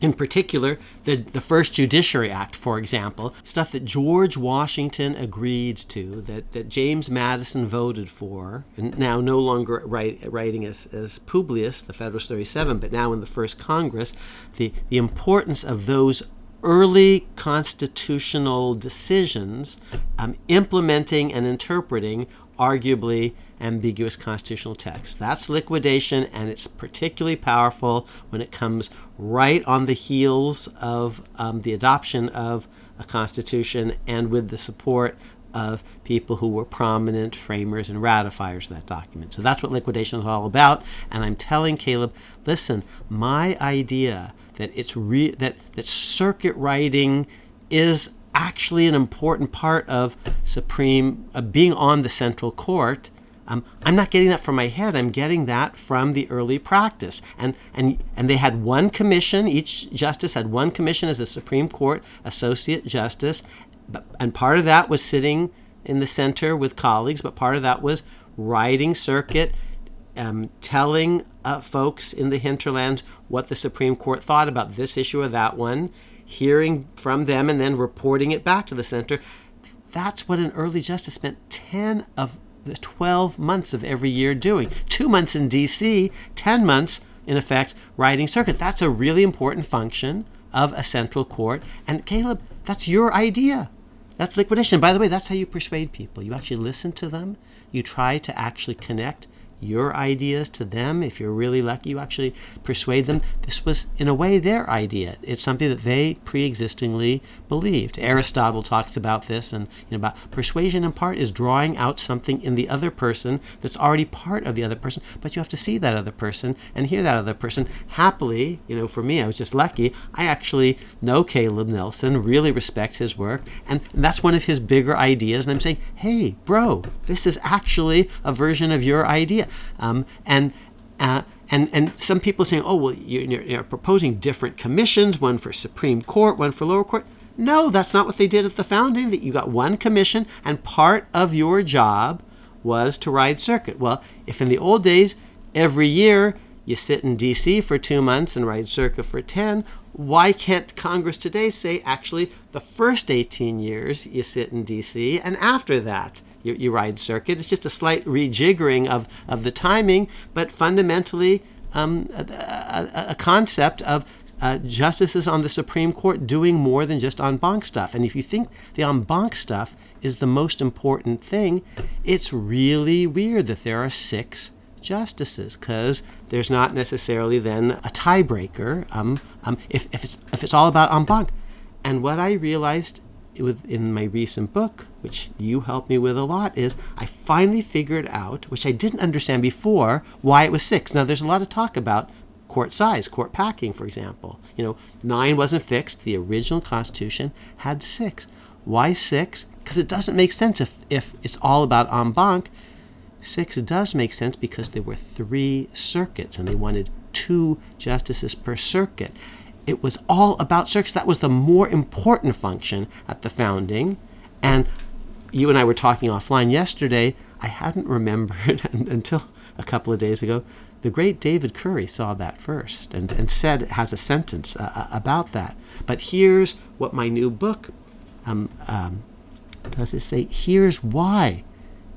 In particular, the, the first Judiciary Act, for example, stuff that George Washington agreed to, that, that James Madison voted for, and now no longer write, writing as, as Publius, the Federalist 37, but now in the first Congress, the, the importance of those early constitutional decisions um, implementing and interpreting arguably ambiguous constitutional texts. That's liquidation, and it's particularly powerful when it comes right on the heels of um, the adoption of a constitution and with the support of people who were prominent framers and ratifiers of that document. So that's what liquidation is all about. And I'm telling Caleb, listen, my idea that it's re- that that circuit riding is actually an important part of supreme uh, being on the central court. Um, I'm not getting that from my head. I'm getting that from the early practice. And and and they had one commission. Each justice had one commission as a Supreme Court associate justice, and part of that was sitting in the center with colleagues, but part of that was riding circuit um, telling uh, folks in the hinterlands what the Supreme Court thought about this issue or that one, hearing from them, and then reporting it back to the center. That's what an early justice spent 10 of the 12 months of every year doing. Two months in D.C., 10 months, in effect, riding circuit. That's a really important function of a central court. And Caleb, that's your idea. That's liquidation. By the way, that's how you persuade people. You actually listen to them, you try to actually connect your ideas to them. If you're really lucky, you actually persuade them. This was, in a way, their idea. It's something that they pre-existingly believed. Aristotle talks about this, and you know, about persuasion in part is drawing out something in the other person that's already part of the other person, but you have to see that other person and hear that other person. Happily, you know, for me, I was just lucky. I actually know Caleb Nelson, really respect his work, and that's one of his bigger ideas. And I'm saying, hey, bro, this is actually a version of your idea. Um, and uh, and and some people saying, oh well, you're, you're, proposing different commissions, one for Supreme Court, one for lower court. No, that's not what they did at the founding. That you got one commission, and part of your job was to ride circuit. Well, if in the old days every year you sit in D.C. for two months and ride circuit for ten, why can't Congress today say actually the first 18 years you sit in D.C. and after that you, you ride circuit. It's just a slight rejiggering of, of the timing, but fundamentally um, a, a, a, concept of uh, justices on the Supreme Court doing more than just en banc stuff. And if you think the en banc stuff is the most important thing, it's really weird that there are six justices because there's not necessarily then a tiebreaker um, um, if, if, it's, if it's all about en banc. And what I realized in my recent book, which you helped me with a lot, is I finally figured out, which I didn't understand before, why it was six. Now, there's a lot of talk about court size, court packing, for example. You know, nine wasn't fixed. The original Constitution had six. Why six? Because it doesn't make sense if, if it's all about en banc. Six does make sense because there were three circuits and they wanted two justices per circuit. It was all about circuits. That was the more important function at the founding. And you and I were talking offline yesterday. I hadn't remembered [laughs] until a couple of days ago. The great David Currie saw that first and, and said has a sentence uh, uh, about that. But here's what my new book um, um, does it say? Here's why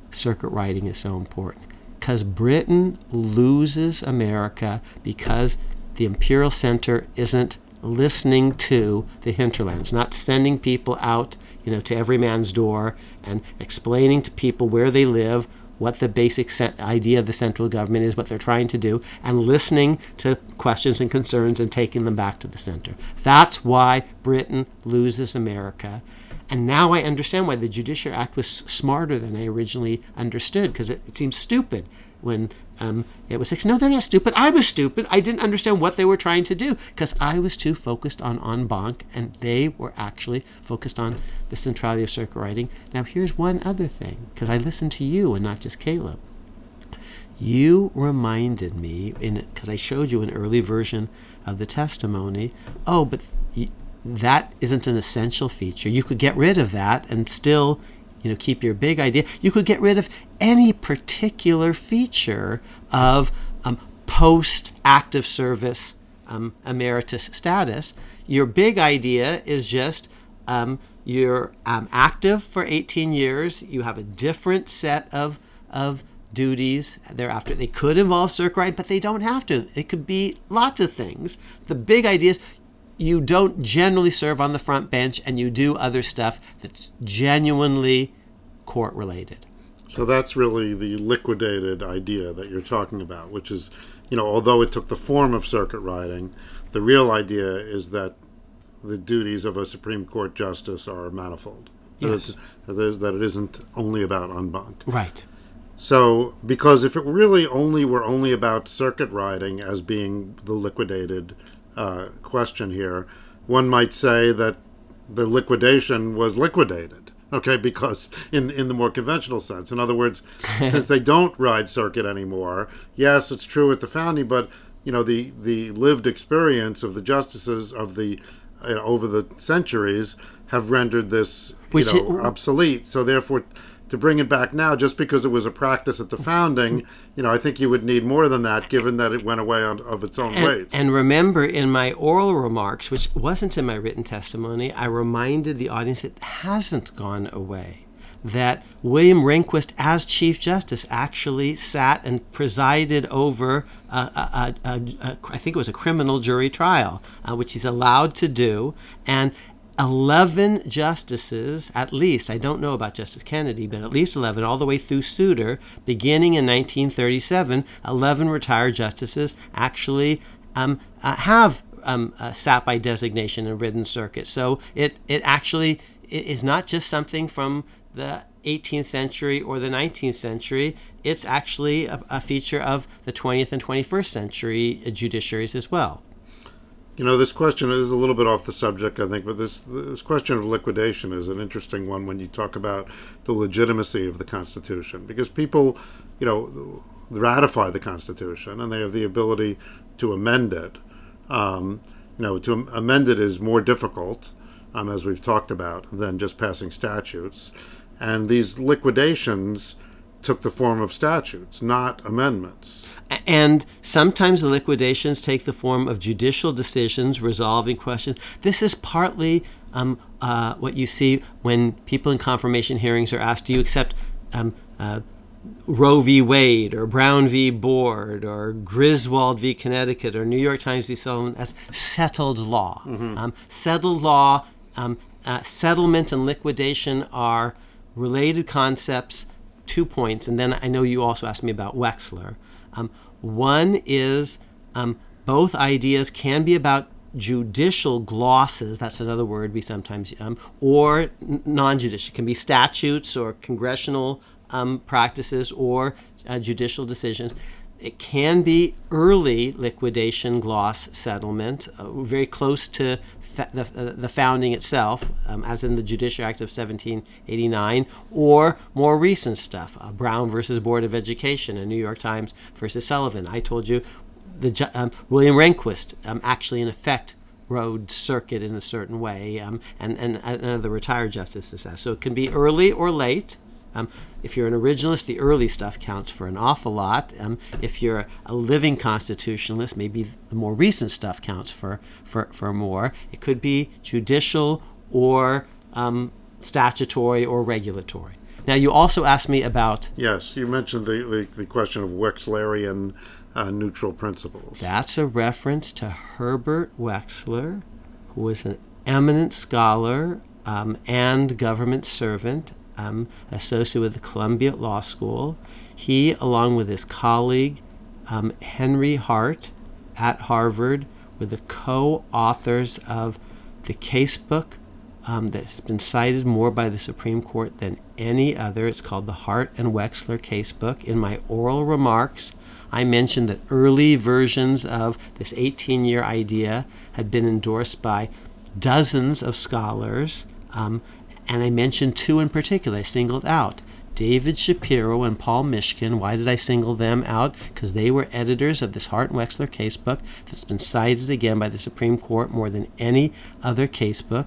circuit riding is so important. Because Britain loses America because the imperial center isn't listening to the hinterlands, not sending people out, you know, to every man's door and explaining to people where they live, what the basic idea of the central government is, what they're trying to do, and listening to questions and concerns and taking them back to the center. That's why Britain loses America. And now I understand why the Judiciary Act was smarter than I originally understood, because it, it seems stupid when um, it was six. No, they're not stupid. I was stupid. I didn't understand what they were trying to do because I was too focused on on banc, and they were actually focused on the centrality of circuit writing. Now, here's one other thing because I listened to you and not just Caleb. You reminded me in because I showed you an early version of the testimony. Oh, but that isn't an essential feature. You could get rid of that and still you know keep your big idea you could get rid of any particular feature of um, post active service um, emeritus status. Your big idea is just um, you're um, active for 18 years you have a different set of of duties thereafter. They could involve circuit ride but they don't have to. It could be lots of things. The big idea is you don't generally serve on the front bench and you do other stuff that's genuinely court related. So that's really the liquidated idea that you're talking about, which is, you know, although it took the form of circuit riding, the real idea is that the duties of a Supreme Court justice are manifold. Yes. That, that it isn't only about en banc. Right. So, because if it really only were only about circuit riding as being the liquidated uh, question here, one might say that the liquidation was liquidated. Okay, because [laughs] in in the more conventional sense, in other words, [laughs] since they don't ride circuit anymore, yes, it's true at the founding, but you know the the lived experience of the justices of the know, over the centuries have rendered this you know, it, obsolete. So therefore, to bring it back now just because it was a practice at the founding, you know, I think you would need more than that given that it went away on, of its own and, weight. And remember, in my oral remarks, which wasn't in my written testimony, I reminded the audience it hasn't gone away. That William Rehnquist, as Chief Justice, actually sat and presided over, a, a, a, I think it was a criminal jury trial, uh, which he's allowed to do. And 11 justices, at least, I don't know about Justice Kennedy, but at least 11, all the way through Souter, beginning in 1937, 11 retired justices actually um, uh, have um, uh, sat by designation and ridden circuit. So it, it actually is not just something from the 18th century or the 19th century. It's actually a, a feature of the 20th and 21st century judiciaries as well. You know, this question is a little bit off the subject, I think, but this this question of liquidation is an interesting one when you talk about the legitimacy of the Constitution, because people, you know, ratify the Constitution and they have the ability to amend it. Um, you know, to amend it is more difficult, um, as we've talked about, than just passing statutes. And these liquidations took the form of statutes, not amendments. And sometimes the liquidations take the form of judicial decisions resolving questions. This is partly um, uh, what you see when people in confirmation hearings are asked, Do you accept um, uh, Roe v. Wade or Brown v. Board or Griswold v. Connecticut or New York Times v. Sullivan as settled law? Mm-hmm. Um, settled law, um, uh, settlement and liquidation are related concepts two points, and then I know you also asked me about Wechsler. Um, one is um, both ideas can be about judicial glosses, that's another word we sometimes, um, or non judicial. It can be statutes or congressional um, practices or uh, judicial decisions. It can be early liquidation gloss settlement, uh, very close to the, the founding itself, um, as in the Judicial Act of 1789, or more recent stuff, uh, Brown versus Board of Education and New York Times versus Sullivan. I told you the um, William Rehnquist um, actually, in effect, rode circuit in a certain way, um, and, and, and other retired justices. So it can be early or late. Um, if you're an originalist, the early stuff counts for an awful lot. Um, if you're a living constitutionalist, maybe the more recent stuff counts for, for, for more. It could be judicial or um, statutory or regulatory. Now, you also asked me about. Yes, you mentioned the, the, the question of Wechslerian uh, neutral principles. That's a reference to Herbert Wechsler, who was an eminent scholar um, and government servant um, associated with the Columbia Law School. He, along with his colleague um, Henry Hart at Harvard, were the co authors of the casebook um, that's been cited more by the Supreme Court than any other. It's called the Hart and Wechsler Casebook. In my oral remarks, I mentioned that early versions of this 18 year idea had been endorsed by dozens of scholars. Um, and I mentioned two in particular, I singled out. David Shapiro and Paul Mishkin. Why did I single them out? Because they were editors of this Hart and Wechsler casebook that's been cited again by the Supreme Court more than any other casebook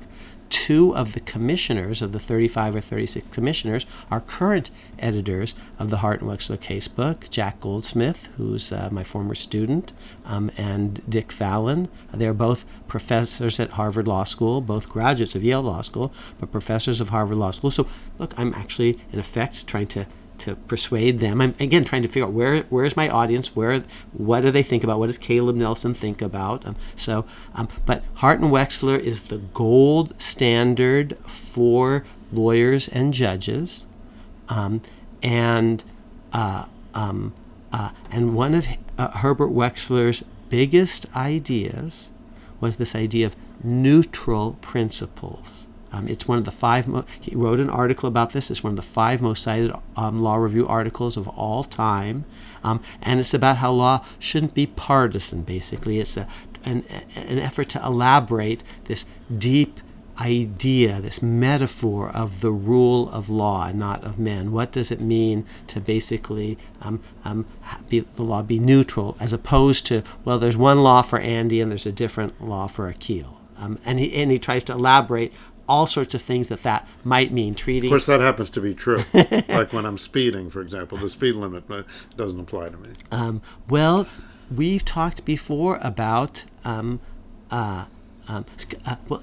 two of the commissioners of the 35 or 36 commissioners are current editors of the Hart and Wechsler casebook. Jack Goldsmith, who's uh, my former student, um, and Dick Fallon. They're both professors at Harvard Law School, both graduates of Yale Law School, but professors of Harvard Law School. So, look, I'm actually, in effect, trying to to persuade them. I'm again trying to figure out where where is my audience, where what do they think about, what does Caleb Nelson think about. Um, so, um, but Hart and Wechsler is the gold standard for lawyers and judges, um, and uh, um, uh, and one of uh, Herbert Wechsler's biggest ideas was this idea of neutral principles. Um, it's one of the five. Mo- he wrote an article about this. It's one of the five most cited um, law review articles of all time, um, and it's about how law shouldn't be partisan. Basically, it's a, an, an effort to elaborate this deep idea, this metaphor of the rule of law not of men. What does it mean to basically um, um, be, the law be neutral as opposed to, well, there's one law for Andy and there's a different law for Akhil? Um, and, he, and he tries to elaborate all sorts of things that that might mean treating. Of course, that happens to be true. [laughs] like when I'm speeding, for example, the speed limit uh, doesn't apply to me. Um, well, we've talked before about um, uh, um, uh, well,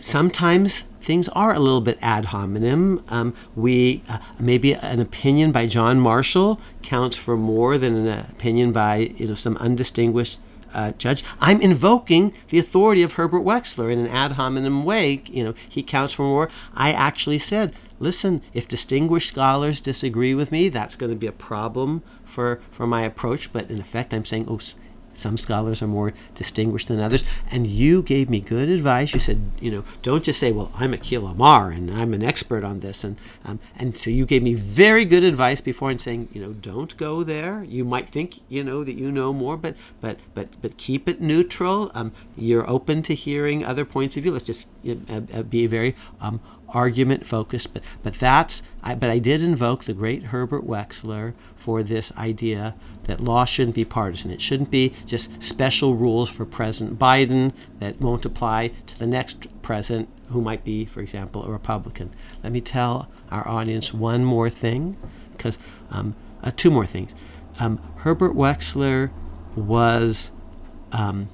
sometimes things are a little bit ad hominem. Um, we uh, maybe an opinion by John Marshall counts for more than an opinion by you know some undistinguished uh, Judge. I'm invoking the authority of Herbert Wechsler in an ad hominem way. You know, he counts for more. I actually said, listen, if distinguished scholars disagree with me, that's going to be a problem for, for my approach. But in effect, I'm saying, oh, some scholars are more distinguished than others. And you gave me good advice. You said, you know, don't just say, well, I'm Akhil Amar and I'm an expert on this. And, um, and so you gave me very good advice before and saying, you know, don't go there. You might think, you know, that you know more, but, but, but, but keep it neutral. Um, you're open to hearing other points of view. Let's just uh, be very um, argument focused, but but that's I, but I did invoke the great Herbert Wechsler for this idea that law shouldn't be partisan. It shouldn't be just special rules for President Biden that won't apply to the next president who might be, for example, a Republican. Let me tell our audience one more thing, because um, uh, two more things. Um, Herbert Wechsler was um,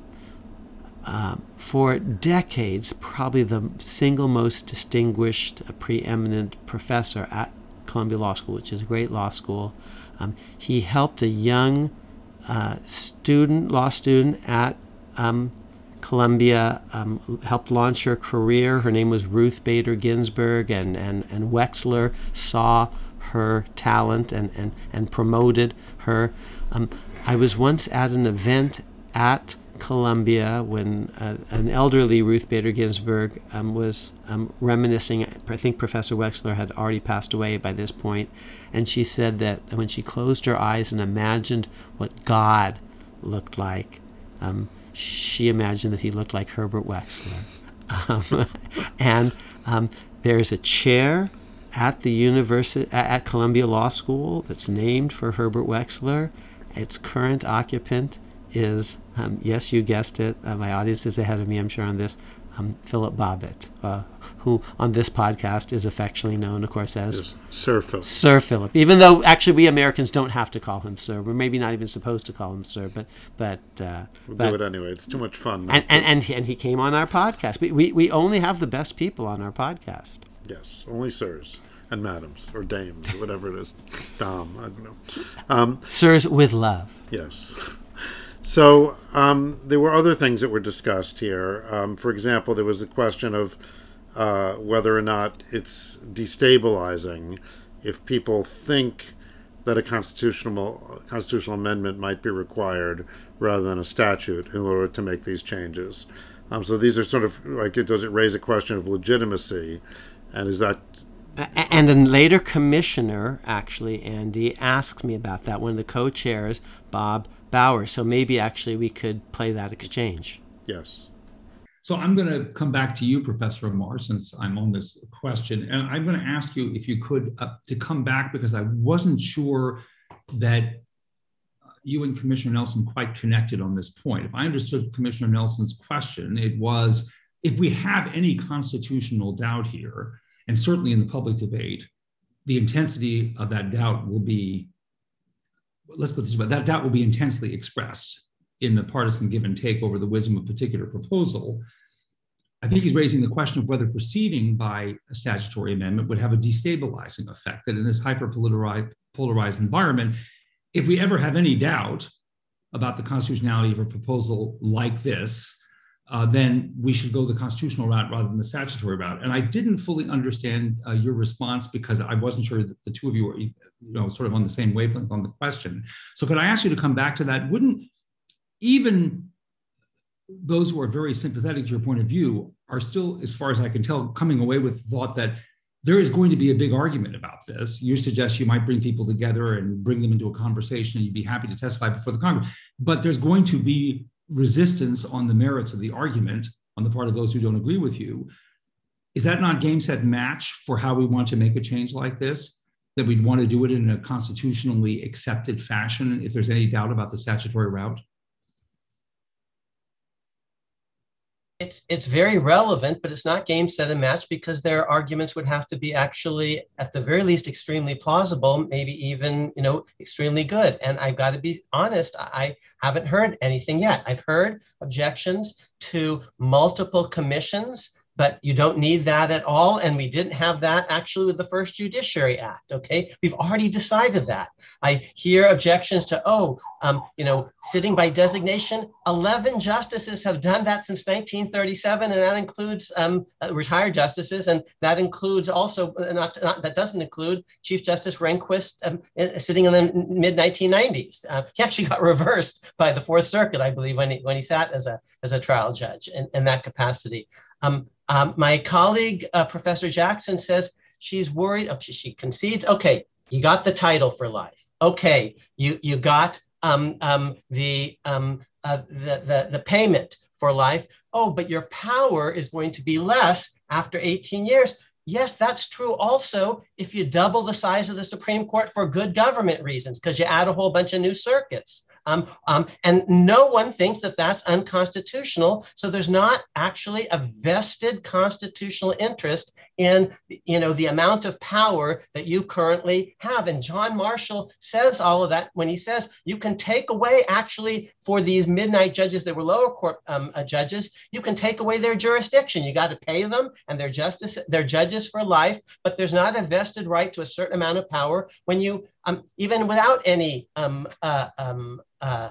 uh, for decades, probably the single most distinguished, uh, preeminent professor at Columbia Law School, which is a great law school. Um, he helped a young uh, student, law student at um, Columbia, um, helped launch her career. Her name was Ruth Bader Ginsburg, and, and, and Wechsler saw her talent and, and, and promoted her. Um, I was once at an event at Columbia when uh, an elderly Ruth Bader Ginsburg um, was um, reminiscing. I think Professor Wechsler had already passed away by this point, and she said that when she closed her eyes and imagined what God looked like, um, she imagined that he looked like Herbert Wechsler. Um, [laughs] and um, there's a chair at the university at Columbia Law School that's named for Herbert Wechsler. Its current occupant is, um, yes, you guessed it. Uh, my audience is ahead of me, I'm sure, on this. Um, Philip Bobbitt, uh, who on this podcast is affectionately known, of course, as yes, Sir Philip. Sir Philip. Even though actually we Americans don't have to call him Sir, we're maybe not even supposed to call him Sir, but but uh, we'll but, do it anyway. It's too much fun. And and, and, he, and he came on our podcast. We, we we only have the best people on our podcast. Yes, only sirs and madams or dames, or whatever it is. Dom, I don't know. Um, sirs with love. Yes. So um, there were other things that were discussed here. Um, for example, there was a question of uh, whether or not it's destabilizing if people think that a constitutional constitutional amendment might be required rather than a statute in order to make these changes. Um, so these are sort of like it does it raise a question of legitimacy, and is that and a later commissioner, actually, Andy, asked me about that. One of the co chairs, Bob Bauer. So maybe actually we could play that exchange. Yes. So I'm going to come back to you, Professor Amar, since I'm on this question, and I'm going to ask you if you could uh, to come back because I wasn't sure that you and Commissioner Nelson quite connected on this point. If I understood Commissioner Nelson's question, it was if we have any constitutional doubt here, and certainly in the public debate, the intensity of that doubt will be let's put this way, that doubt will be intensely expressed in the partisan give and take over the wisdom of particular proposal. I think he's raising the question of whether proceeding by a statutory amendment would have a destabilizing effect. That in this hyper polarized environment, if we ever have any doubt about the constitutionality of a proposal like this, uh, then we should go the constitutional route rather than the statutory route. And I didn't fully understand uh, your response because I wasn't sure that the two of you were, you know, sort of on the same wavelength on the question. So could I ask you to come back to that? Wouldn't even those who are very sympathetic to your point of view are still, as far as I can tell, coming away with the thought that there is going to be a big argument about this. You suggest you might bring people together and bring them into a conversation, and you'd be happy to testify before the Congress. But there's going to be resistance on the merits of the argument on the part of those who don't agree with you. Is that not game set match for how we want to make a change like this? That we'd want to do it in a constitutionally accepted fashion if there's any doubt about the statutory route? It's it's very relevant, but it's not game set and match because their arguments would have to be actually, at the very least, extremely plausible, maybe even you know extremely good. And I've got to be honest, I haven't heard anything yet. I've heard objections to multiple commissions but you don't need that at all. And we didn't have that actually with the first Judiciary Act. Okay, we've already decided that. I hear objections to, oh, um, you know, sitting by designation. 11 justices have done that since 1937, and that includes um, uh, retired justices, and that includes also, uh, not, not, that doesn't include Chief Justice Rehnquist um, uh, sitting in the mid 1990s. Uh, he actually got [laughs] reversed by the Fourth Circuit, I believe, when he, when he sat as a, as a trial judge in, in that capacity. Um, um, my colleague, uh, Professor Jackson, says she's worried. Oh, she, she, concedes. Okay, you got the title for life. Okay, you you got um, um, the, um, uh, the, the the payment for life. Oh, but your power is going to be less after 18 years. Yes, that's true also if you double the size of the Supreme Court for good government reasons, because you add a whole bunch of new circuits. Um, um, and no one thinks that that's unconstitutional. So there's not actually a vested constitutional interest in you know the amount of power that you currently have. And John Marshall says all of that when he says you can take away actually for these midnight judges that were lower court um, uh, judges, you can take away their jurisdiction. You got to pay them, and they're justice, they're judges for life. But there's not a vested right to a certain amount of power when you um, even without any um, uh, um, uh,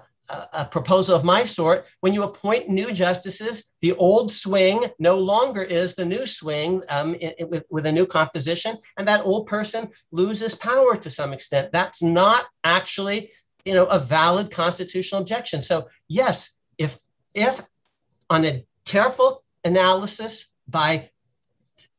a proposal of my sort, when you appoint new justices, the old swing no longer is the new swing um, with, with a new composition, and that old person loses power to some extent. That's not actually, you know, a valid constitutional objection. So yes, if if on a careful analysis by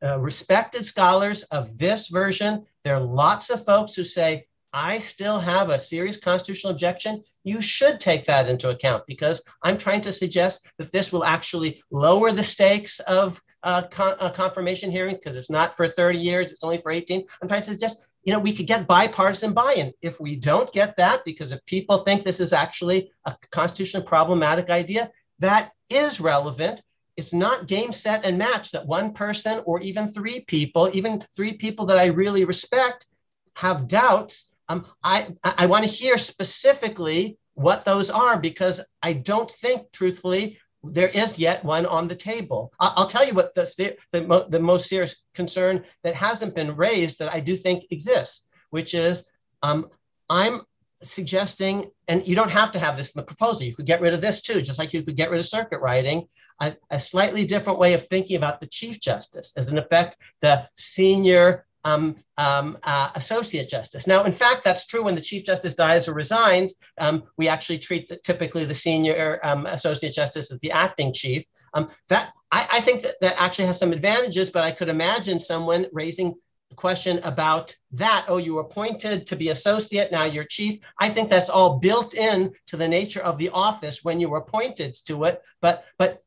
uh, respected scholars of this version, there are lots of folks who say I still have a serious constitutional objection, you should take that into account because I'm trying to suggest that this will actually lower the stakes of a, con- a confirmation hearing because it's not for 30 years, it's only for 18. I'm trying to suggest, you know, we could get bipartisan buy in. If we don't get that, because if people think this is actually a constitutionally problematic idea, that is relevant. It's not game, set, and match that one person or even three people, even three people that I really respect, have doubts um, I, I want to hear specifically what those are because I don't think, truthfully, there is yet one on the table. I'll tell you what the, the, the most serious concern that hasn't been raised that I do think exists, which is um, I'm suggesting, and you don't have to have this in the proposal, you could get rid of this too, just like you could get rid of circuit riding, a, a slightly different way of thinking about the Chief Justice as, in effect, the senior um, um, uh, associate justice. Now, in fact, that's true when the chief justice dies or resigns. Um, we actually treat the, typically the senior um, associate justice as the acting chief. Um, that I, I, think that, that actually has some advantages, but I could imagine someone raising the question about that. Oh, you were appointed to be associate, now you're chief. I think that's all built in to the nature of the office when you were appointed to it. But but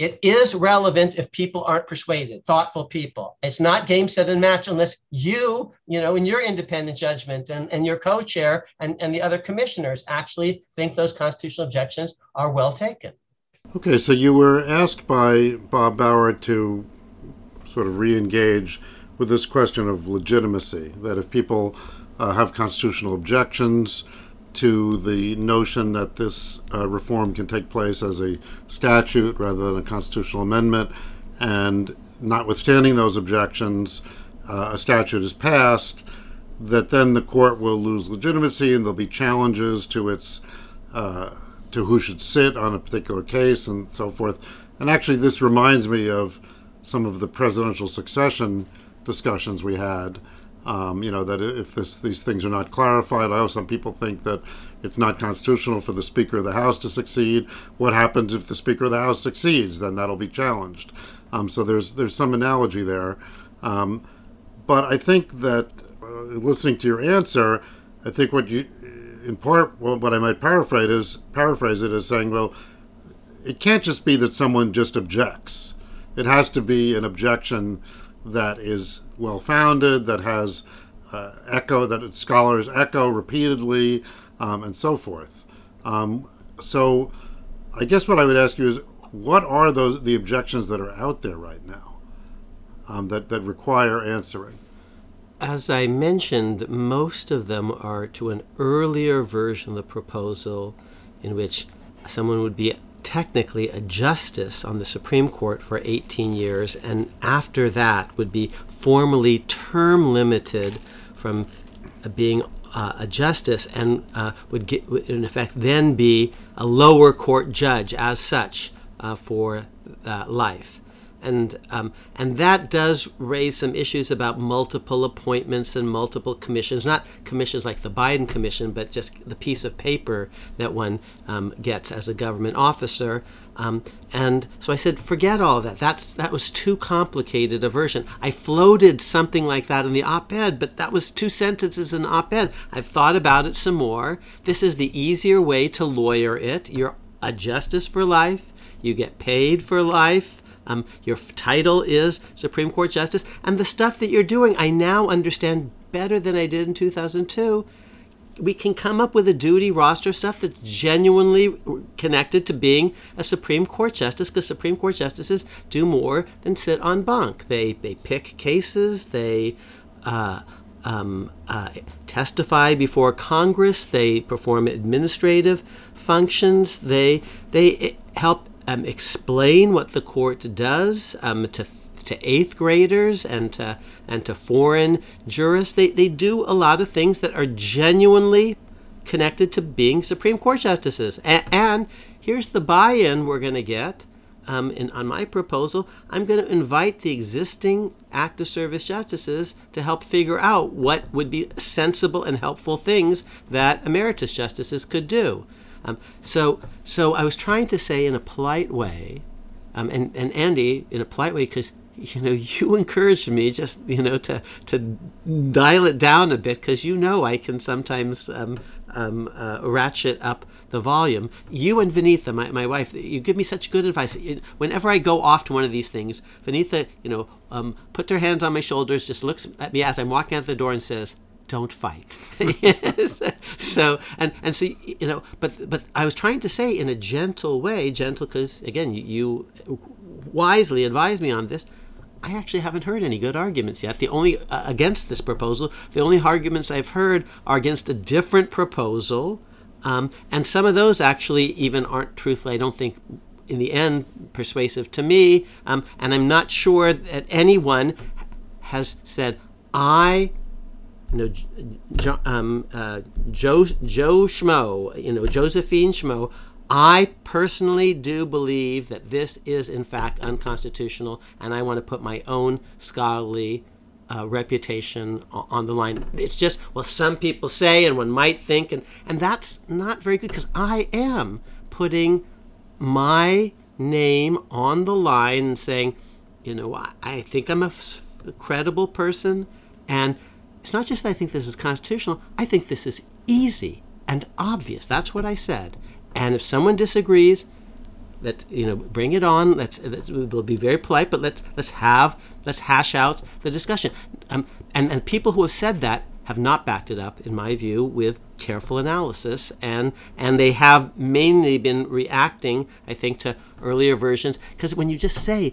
it is relevant if people aren't persuaded, thoughtful people. It's not game, set, and match unless you, you know, in your independent judgment and, and your co chair and, and the other commissioners actually think those constitutional objections are well taken. Okay, so you were asked by Bob Bauer to sort of re engage with this question of legitimacy, that if people uh, have constitutional objections, to the notion that this uh, reform can take place as a statute rather than a constitutional amendment. And notwithstanding those objections, uh, a statute is passed, that then the court will lose legitimacy and there'll be challenges to its uh, to who should sit on a particular case and so forth. And actually, this reminds me of some of the presidential succession discussions we had um, you know that if this, these things are not clarified, I know some people think that it's not constitutional for the Speaker of the House to succeed. What happens if the Speaker of the House succeeds? Then that'll be challenged. Um, so there's there's some analogy there, um, but I think that uh, listening to your answer, I think what you, in part, well, what I might paraphrase is paraphrase it as saying, well, it can't just be that someone just objects. It has to be an objection that is well founded, that has uh, echo, that scholars echo repeatedly, um, and so forth. Um, so, I guess what I would ask you is, what are those the objections that are out there right now um, that that require answering? As I mentioned, most of them are to an earlier version of the proposal, in which someone would be technically a justice on the Supreme Court for 18 years, and after that would be formally term limited from uh, being uh, a justice and uh, would get, would in effect, then be a lower court judge as such uh, for uh, life and um, and that does raise some issues about multiple appointments and multiple commissions. Not commissions like the Biden commission, but just the piece of paper that one um, gets as a government officer. Um, and so I said, forget all that. That's that was too complicated a version. I floated something like that in the op-ed, but that was two sentences in op-ed. I've thought about it some more. This is the easier way to lawyer it. You're a justice for life. You get paid for life um, your title is Supreme Court Justice, and the stuff that you're doing, I now understand better than I did in 2002. We can come up with a duty roster stuff that's genuinely connected to being a Supreme Court justice, because Supreme Court justices do more than sit on bunk. They they pick cases. They uh, um, uh, testify before Congress. They perform administrative functions. They they eh, help um, explain what the court does um, to to eighth graders and to and to foreign jurists. They they do a lot of things that are genuinely connected to being Supreme Court justices. And, and here's the buy-in we're going to get. Um, in, on my proposal, I'm going to invite the existing active service justices to help figure out what would be sensible and helpful things that emeritus justices could do. Um, so, so I was trying to say in a polite way, um, and, and Andy, in a polite way, because you know [laughs] you encouraged me just you know to to dial it down a bit because you know I can sometimes um, um, uh, ratchet up the volume. You and Vinitha, my, my wife, you give me such good advice. Whenever I go off to one of these things, Vinitha, you know, um, puts her hands on my shoulders, just looks at me as I'm walking out the door and says, don't fight. [laughs] so and and so you know, but but I was trying to say in a gentle way, gentle because again you, you, wisely advised me on this. I actually haven't heard any good arguments yet. The only uh, against this proposal, the only arguments I've heard are against a different proposal, um, and some of those actually even aren't truthfully. I don't think in the end persuasive to me, um, and I'm not sure that anyone has said I you know, jo, um, uh, Joe Joe Schmo, you know, Josephine Schmo. I personally do believe that this is in fact unconstitutional, and I want to put my own scholarly uh, reputation on the line. It's just well, some people say, and one might think, and and that's not very good because I am putting my name on the line and saying, you know, I, I think I'm a f- credible person, and it's not just that I think this is constitutional, I think this is easy and obvious. That's what I said. And if someone disagrees, that you know, bring it on. Let's, let's we'll be very polite, but let's let's have let's hash out the discussion. Um, and and people who have said that have not backed it up, in my view, with careful analysis, and and they have mainly been reacting, I think, to earlier versions. Because when you just say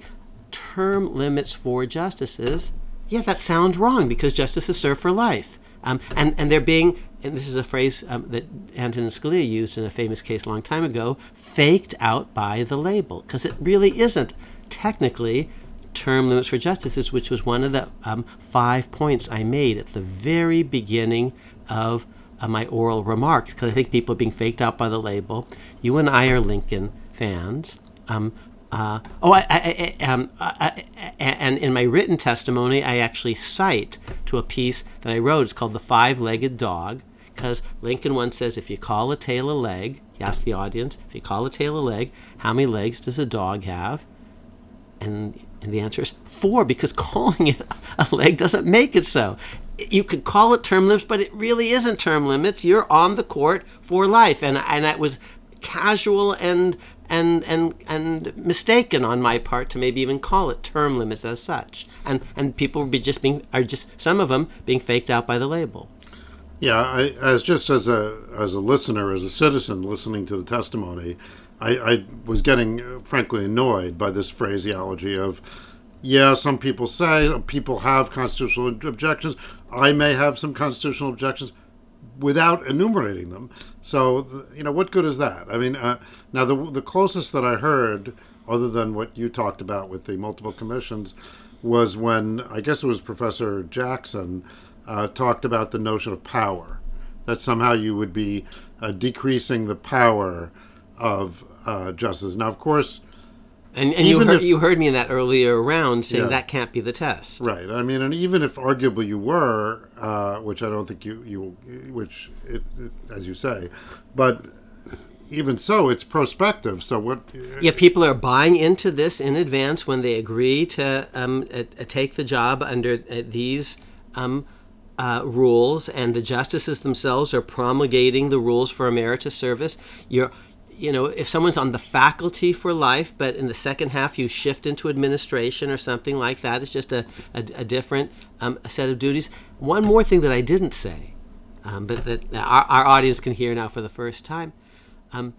term limits for justices, yeah, that sounds wrong because justice is served for life. Um, and, and they're being, and this is a phrase um, that Antonin Scalia used in a famous case a long time ago, faked out by the label, because it really isn't technically term limits for justices, which was one of the um, five points I made at the very beginning of uh, my oral remarks, because I think people are being faked out by the label. You and I are Lincoln fans. Um, uh, oh, I, I, I, um, and in my written testimony, I actually cite to a piece that I wrote. It's called "The Five-Legged Dog," because Lincoln once says, "If you call a tail a leg," he asked the audience, "If you call a tail a leg, how many legs does a dog have?" And and the answer is four, because [laughs] calling it a leg doesn't make it so. You could call it term limits, but it really isn't term limits. You're on the court for life, and and that was casual and and and and mistaken on my part to maybe even call it term limits as such. And and people be just being are just some of them being faked out by the label. Yeah, I, as just as a as a listener, as a citizen listening to the testimony, I, I was getting frankly annoyed by this phraseology of, yeah, some people say people have constitutional objections. I may have some constitutional objections, without enumerating them. So, you know, what good is that? I mean, uh, now the the closest that I heard, other than what you talked about with the multiple commissions, was when I guess it was Professor Jackson uh, talked about the notion of power, that somehow you would be uh, decreasing the power of uh, justice. Now, of course. And, and you, heard, if, you heard me in that earlier round saying yeah, that can't be the test. Right. I mean, and even if arguably you were, uh, which I don't think you, you which, it, it, as you say, but even so, it's prospective. So what? Yeah, people are buying into this in advance when they agree to um, uh, take the job under uh, these um, uh, rules, and the justices themselves are promulgating the rules for emeritus service. You're you know, if someone's on the faculty for life, but in the second half you shift into administration or something like that, it's just a, a, a different um, a set of duties. One more thing that I didn't say, um, but that our, our, audience can hear now for the first time. Um,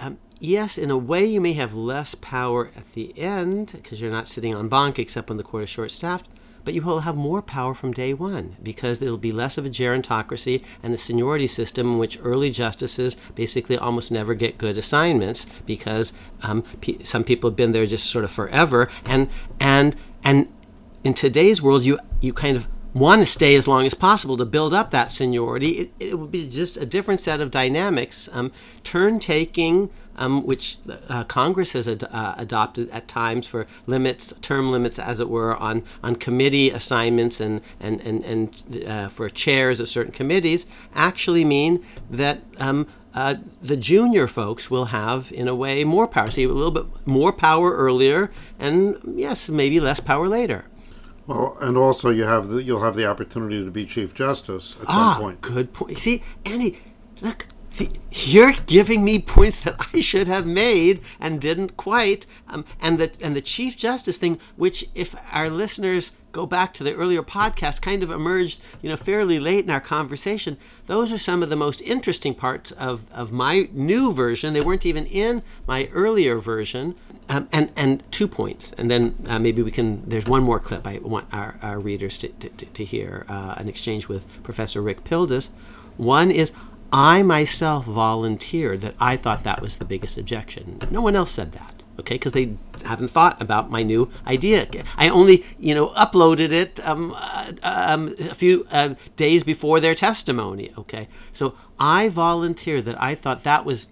um yes, in a way, you may have less power at the end because you're not sitting en banc except when the court is short staffed but you will have more power from day one because it'll be less of a gerontocracy and a seniority system in which early justices basically almost never get good assignments because um, some people have been there just sort of forever and and and in today's world you you kind of want to stay as long as possible to build up that seniority. It, it would be just a different set of dynamics. Um, turn taking um, which uh, Congress has ad- uh, adopted at times for limits, term limits, as it were, on, on committee assignments and, and, and, and uh, for chairs of certain committees, actually mean that um, uh, the junior folks will have, in a way, more power. So you have a little bit more power earlier, and yes, maybe less power later. Well, and also you have the, you'll have the opportunity to be chief justice at ah, some point. Good point. See, Annie, look, you're giving me points that I should have made and didn't quite. Um, and the and the Chief Justice thing, which if our listeners go back to the earlier podcast, kind of emerged, you know, fairly late in our conversation. Those are some of the most interesting parts of, of my new version. They weren't even in my earlier version. Um, and and two points, and then uh, maybe we can. There's one more clip I want our, our readers to, to, to hear uh, an exchange with Professor Rick Pildes. One is I myself volunteered that I thought that was the biggest objection. No one else said that, okay, because they haven't thought about my new idea. I only, you know, uploaded it um, uh, um, a few uh, days before their testimony, okay. So I volunteered that I thought that was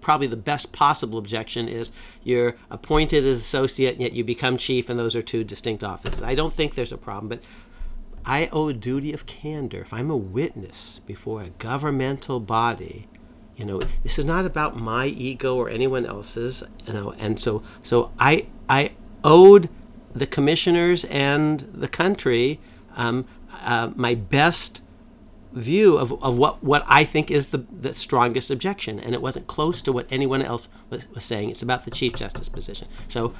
probably the best possible objection is you're appointed as associate and yet you become chief and those are two distinct offices i don't think there's a problem but I owe a duty of candor. If I'm a witness before a governmental body, you know, this is not about my ego or anyone else's, you know, and so so I I owed the commissioners and the country um, uh, my best view of, of what, what I think is the, the strongest objection. And it wasn't close to what anyone else was, was saying. It's about the Chief Justice position. So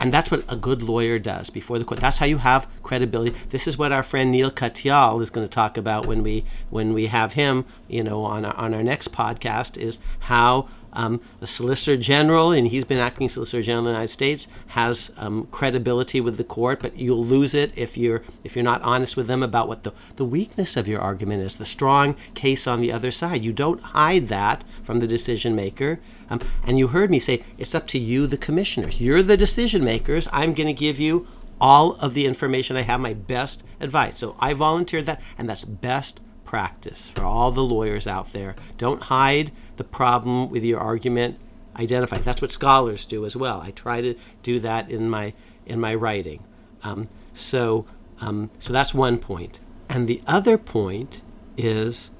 and that's what a good lawyer does before the court. That's how you have credibility. This is what our friend Neil Katyal is going to talk about when we when we have him, you know, on our, on our next podcast. Is how um, Solicitor General, and he's been acting Solicitor General of the United States, has um, credibility with the court, but you'll lose it if you're if you're not honest with them about what the, the weakness of your argument is, the strong case on the other side. You don't hide that from the decision maker. Um, and you heard me say it's up to you, the commissioners. You're the decision makers. I'm going to give you all of the information I have, my best advice. So I volunteered that, and that's best practice for all the lawyers out there. Don't hide the problem with your argument. Identify. That's what scholars do as well. I try to do that in my in my writing. Um, so um, so that's one point. And the other point is,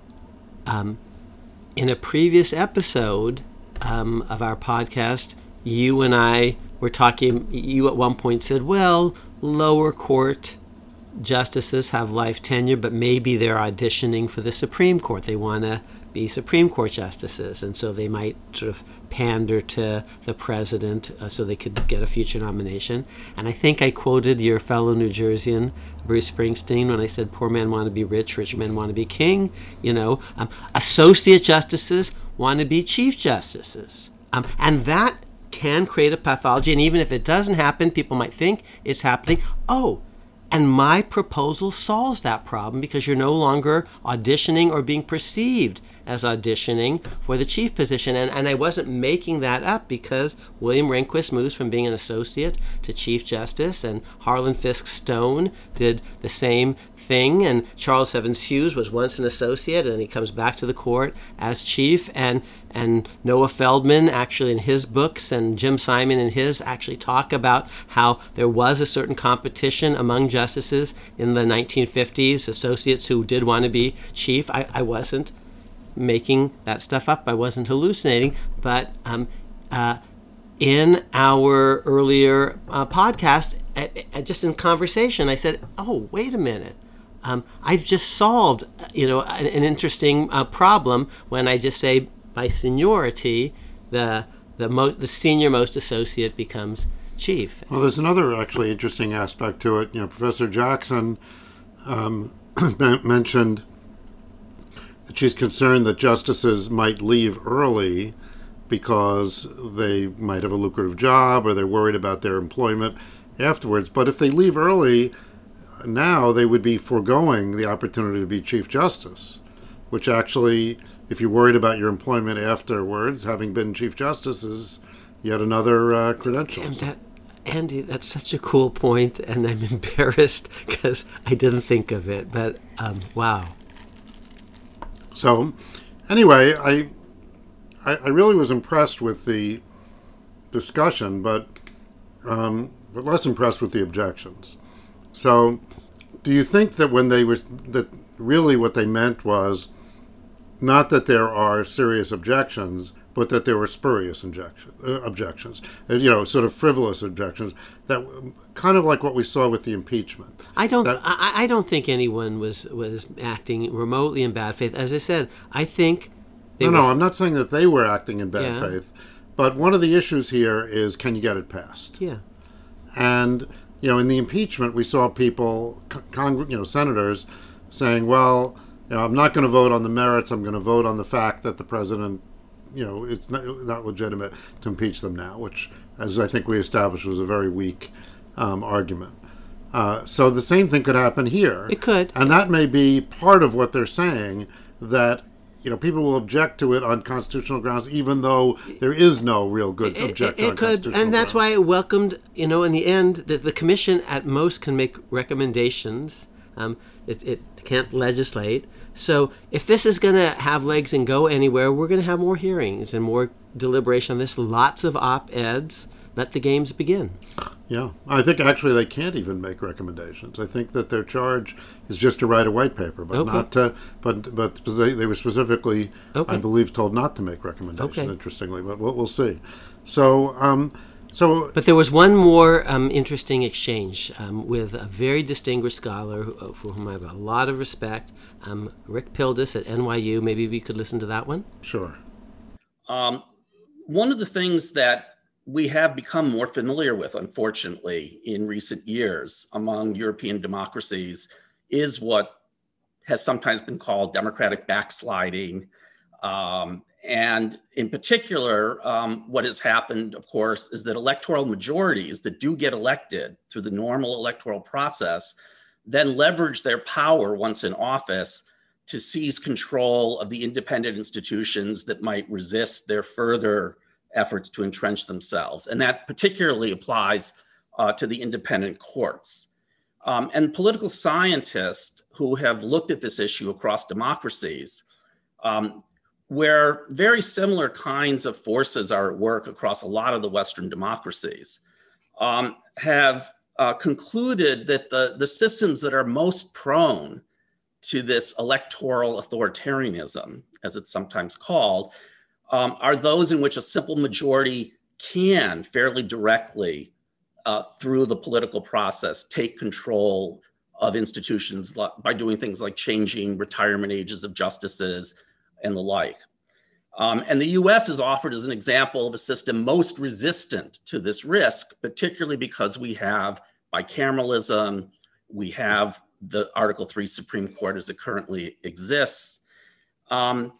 um, in a previous episode um, of our podcast, you and I were talking. You at one point said, "Well, lower court." justices have life tenure, but maybe they're auditioning for the Supreme Court. They want to be Supreme Court justices, and so they might sort of pander to the president uh, so they could get a future nomination. And I think I quoted your fellow New Jerseyan, Bruce Springsteen, when I said, "Poor men want to be rich, rich men want to be king." You know, um, associate justices want to be chief justices, um, and that can create a pathology. And even if it doesn't happen, people might think it's happening. Oh, And my proposal solves that problem because you're no longer auditioning or being perceived as auditioning for the chief position. And, and I wasn't making that up because William Rehnquist moves from being an associate to Chief Justice, and Harlan Fiske Stone did the same thing. And Charles Evans Hughes was once an associate, and he comes back to the court as chief. And and Noah Feldman actually in his books and Jim Simon in his actually talk about how there was a certain competition among justices in the 1950s, associates who did want to be chief. I, I wasn't making that stuff up. I wasn't hallucinating, but um, uh, in our earlier uh, podcast, just in conversation, I said, "Oh, wait a minute." Um, I've just solved, you know, an, an interesting uh, problem when I just say by seniority, the the mo- the senior most associate becomes chief. Well, there's another actually interesting aspect to it. You know, Professor Jackson um, [clears throat] mentioned she's concerned that justices might leave early because they might have a lucrative job or they're worried about their employment afterwards. But if they leave early, now they would be foregoing the opportunity to be Chief Justice, which actually, if you're worried about your employment afterwards, having been Chief Justice is yet another uh, credential. And that, Andy, that's such a cool point, and I'm [laughs] embarrassed because I didn't think of it. But um, wow. So, anyway, I, I, I really was impressed with the discussion, but um, but less impressed with the objections. So, do you think that when they were that really what they meant was not that there are serious objections, but that there were spurious injection, uh, objections, uh, you know, sort of frivolous objections that kind of like what we saw with the impeachment. I don't, that, I, I, don't think anyone was was acting remotely in bad faith. As I said, I think. no, were, no, I'm not saying that they were acting in bad yeah. faith, but one of the issues here is can you get it passed? Yeah. And you know, in the impeachment, we saw people, con- you know, senators saying, well, you know, I'm not going to vote on the merits. I'm going to vote on the fact that the president, you know, it's not, not legitimate to impeach them now, which, as I think we established, was a very weak um, argument. Uh, so the same thing could happen here. It could. And that may be part of what they're saying that you know, people will object to it on constitutional grounds, even though there is no real good it, objection. It, it could, and that's grounds. why I welcomed. You know, in the end, that the commission at most can make recommendations. Um, it, it can't legislate. So if this is going to have legs and go anywhere, we're going to have more hearings and more deliberation on this. Lots of op eds let the games begin. Yeah, I think actually they can't even make recommendations. I think that their charge is just to write a white paper, but okay. not to. But but they, they were specifically, okay. I believe, told not to make recommendations. Okay. Interestingly, but we'll, we'll see. So. Um, so, but there was one more um, interesting exchange um, with a very distinguished scholar who, uh, for whom I have a lot of respect, um, Rick Pildes at NYU. Maybe we could listen to that one. Sure. Um, one of the things that we have become more familiar with, unfortunately, in recent years among European democracies is what has sometimes been called democratic backsliding. And in particular, um, what has happened, of course, is that electoral majorities that do get elected through the normal electoral process then leverage their power once in office to seize control of the independent institutions that might resist their further efforts to entrench themselves. And that particularly applies uh, to the independent courts. Um, and political scientists who have looked at this issue across democracies, um, where very similar kinds of forces are at work across a lot of the Western democracies, um, have uh, concluded that the, the systems that are most prone to this electoral authoritarianism, as it's sometimes called, um, are those in which a simple majority can fairly directly, uh, through the political process, take control of institutions by doing things like changing retirement ages of justices and the like. Um, and the US is offered as an example of a system most resistant to this risk, particularly because we have bicameralism, we have the Article 3 Supreme Court as it currently exists. Um,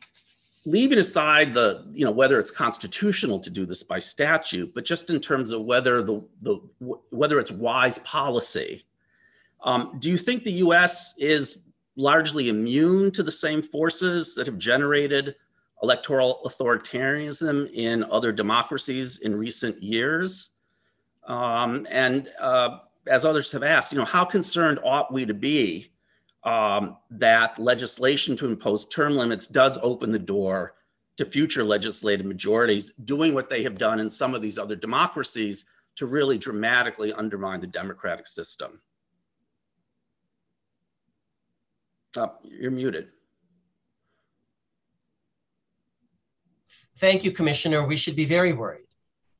leaving aside the you know whether it's constitutional to do this by statute but just in terms of whether the, the whether it's wise policy Um, do you think the US is largely immune to the same forces that have generated electoral authoritarianism in other democracies in recent years? Um, and uh, as others have asked, you know, how concerned ought we to be um, that legislation to impose term limits does open the door to future legislative majorities doing what they have done in some of these other democracies to really dramatically undermine the democratic system? Oh, you're muted. Thank you, Commissioner. We should be very worried.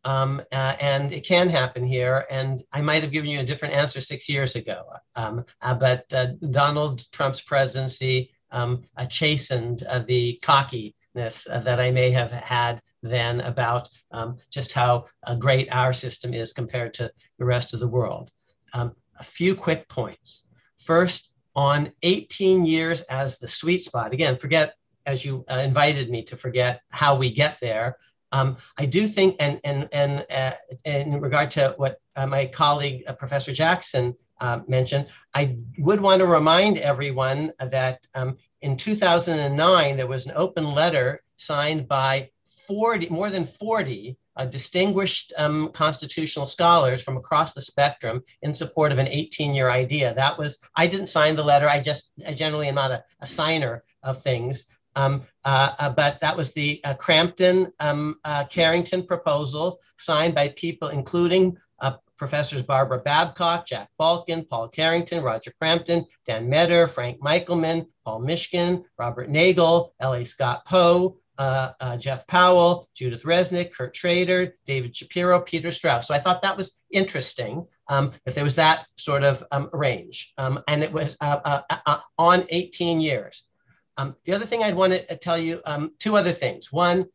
Um, uh, and it can happen here. And I might have given you a different answer six years ago. Um, uh, but uh, Donald Trump's presidency um, uh, chastened uh, the cockiness uh, that I may have had then about um, just how great our system is compared to the rest of the world. Um, a few quick points. First, on 18 years as the sweet spot, again, forget as you invited me to forget how we get there. Um, I do think, and and and uh, in regard to what uh, my colleague uh, Professor Jackson uh, mentioned, I would want to remind everyone that um, in 2009 there was an open letter signed by 40, more than 40 uh, distinguished um, constitutional scholars from across the spectrum in support of an 18-year idea. That was I didn't sign the letter. I just I generally am not a, a signer of things. Um, uh, uh, but that was the uh, Cramton um, uh, Carrington proposal signed by people including uh, professors Barbara Babcock, Jack Balkin, Paul Carrington, Roger Cramton, Dan Meador, Frank Michelman, Paul Mishkin, Robert Nagel, L.A. Scot Powe, uh, Jeff Powell, Judith Resnik, Kurt Schrader, David Shapiro, Peter Strauss. So I thought that was interesting um, that there was that sort of um, range. Um, and it was on 18 years. Um, the other thing I'd want to tell you, um, two other things. One,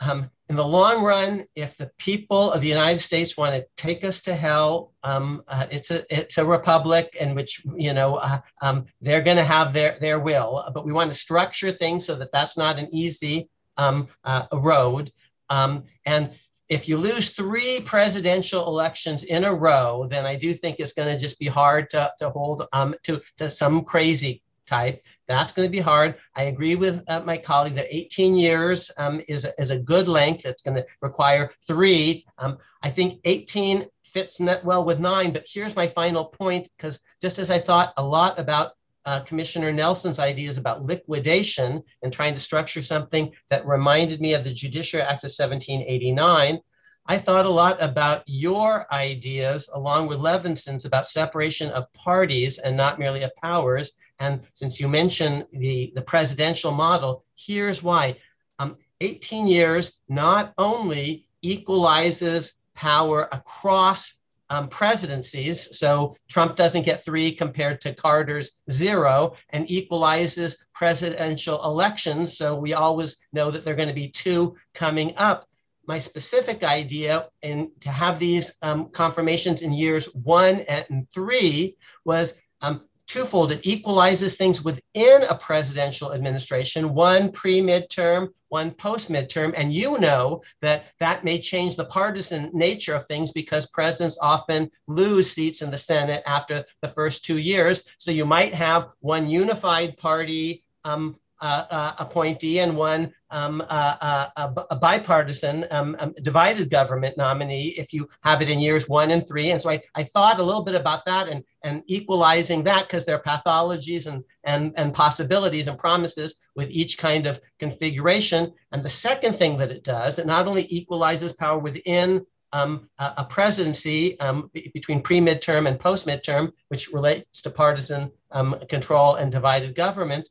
um, in the long run, if the people of the United States want to take us to hell, um, uh, it's a it's a republic in which you know uh, um, they're going to have their their will. But we want to structure things so that that's not an easy um, uh, road. and if you lose three presidential elections in a row, then I do think it's going to just be hard to, to hold um, to, to some crazy type. That's going to be hard. I agree with uh, my colleague that 18 years um, is, is a good length. It's going to require three. Um, I think 18 fits net well with nine, but here's my final point because just as I thought a lot about uh, Commissioner Nelson's ideas about liquidation and trying to structure something that reminded me of the Judiciary Act of 1789, I thought a lot about your ideas, along with Levinson's, about separation of parties and not merely of powers, and since you mentioned the, the presidential model, here's why. Um, 18 years not only equalizes power across um, presidencies, so Trump doesn't get three compared to Carter's zero, and equalizes presidential elections, so we always know that there are going to be two coming up. My specific idea in to have these um, confirmations in years one and three was um, twofold. It equalizes things within a presidential administration, one pre midterm, one post midterm. And you know that that may change the partisan nature of things because presidents often lose seats in the Senate after the first two years. So you might have one unified party um, uh, uh, appointee and one um, uh, uh a bipartisan um, um, divided government nominee if you have it in years one and three. And so I, I thought a little bit about that and, and equalizing that because there are pathologies and, and, and possibilities and promises with each kind of configuration. And the second thing that it does, it not only equalizes power within um, a, a, presidency um, between pre-midterm and post-midterm, which relates to partisan um, control and divided government,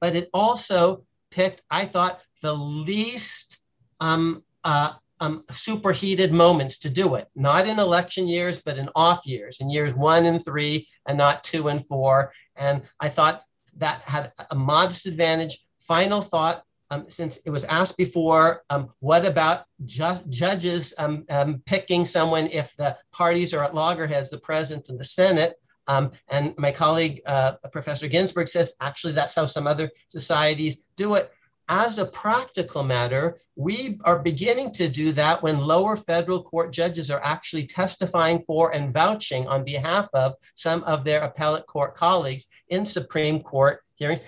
but it also picked, I thought, the least um, uh, um, superheated moments to do it, not in election years, but in off years, in years one and three, and not two and four. And I thought that had a modest advantage. Final thought um, since it was asked before, um, what about ju- judges um, um picking someone if the parties are at loggerheads, the president and the Senate? Um, and my colleague, uh, Professor Ginsburg says, actually, that's how some other societies do it. as a practical matter, we are beginning to do that when lower federal court judges are actually testifying for and vouching on behalf of some of their appellate court colleagues in Supreme Court hearings.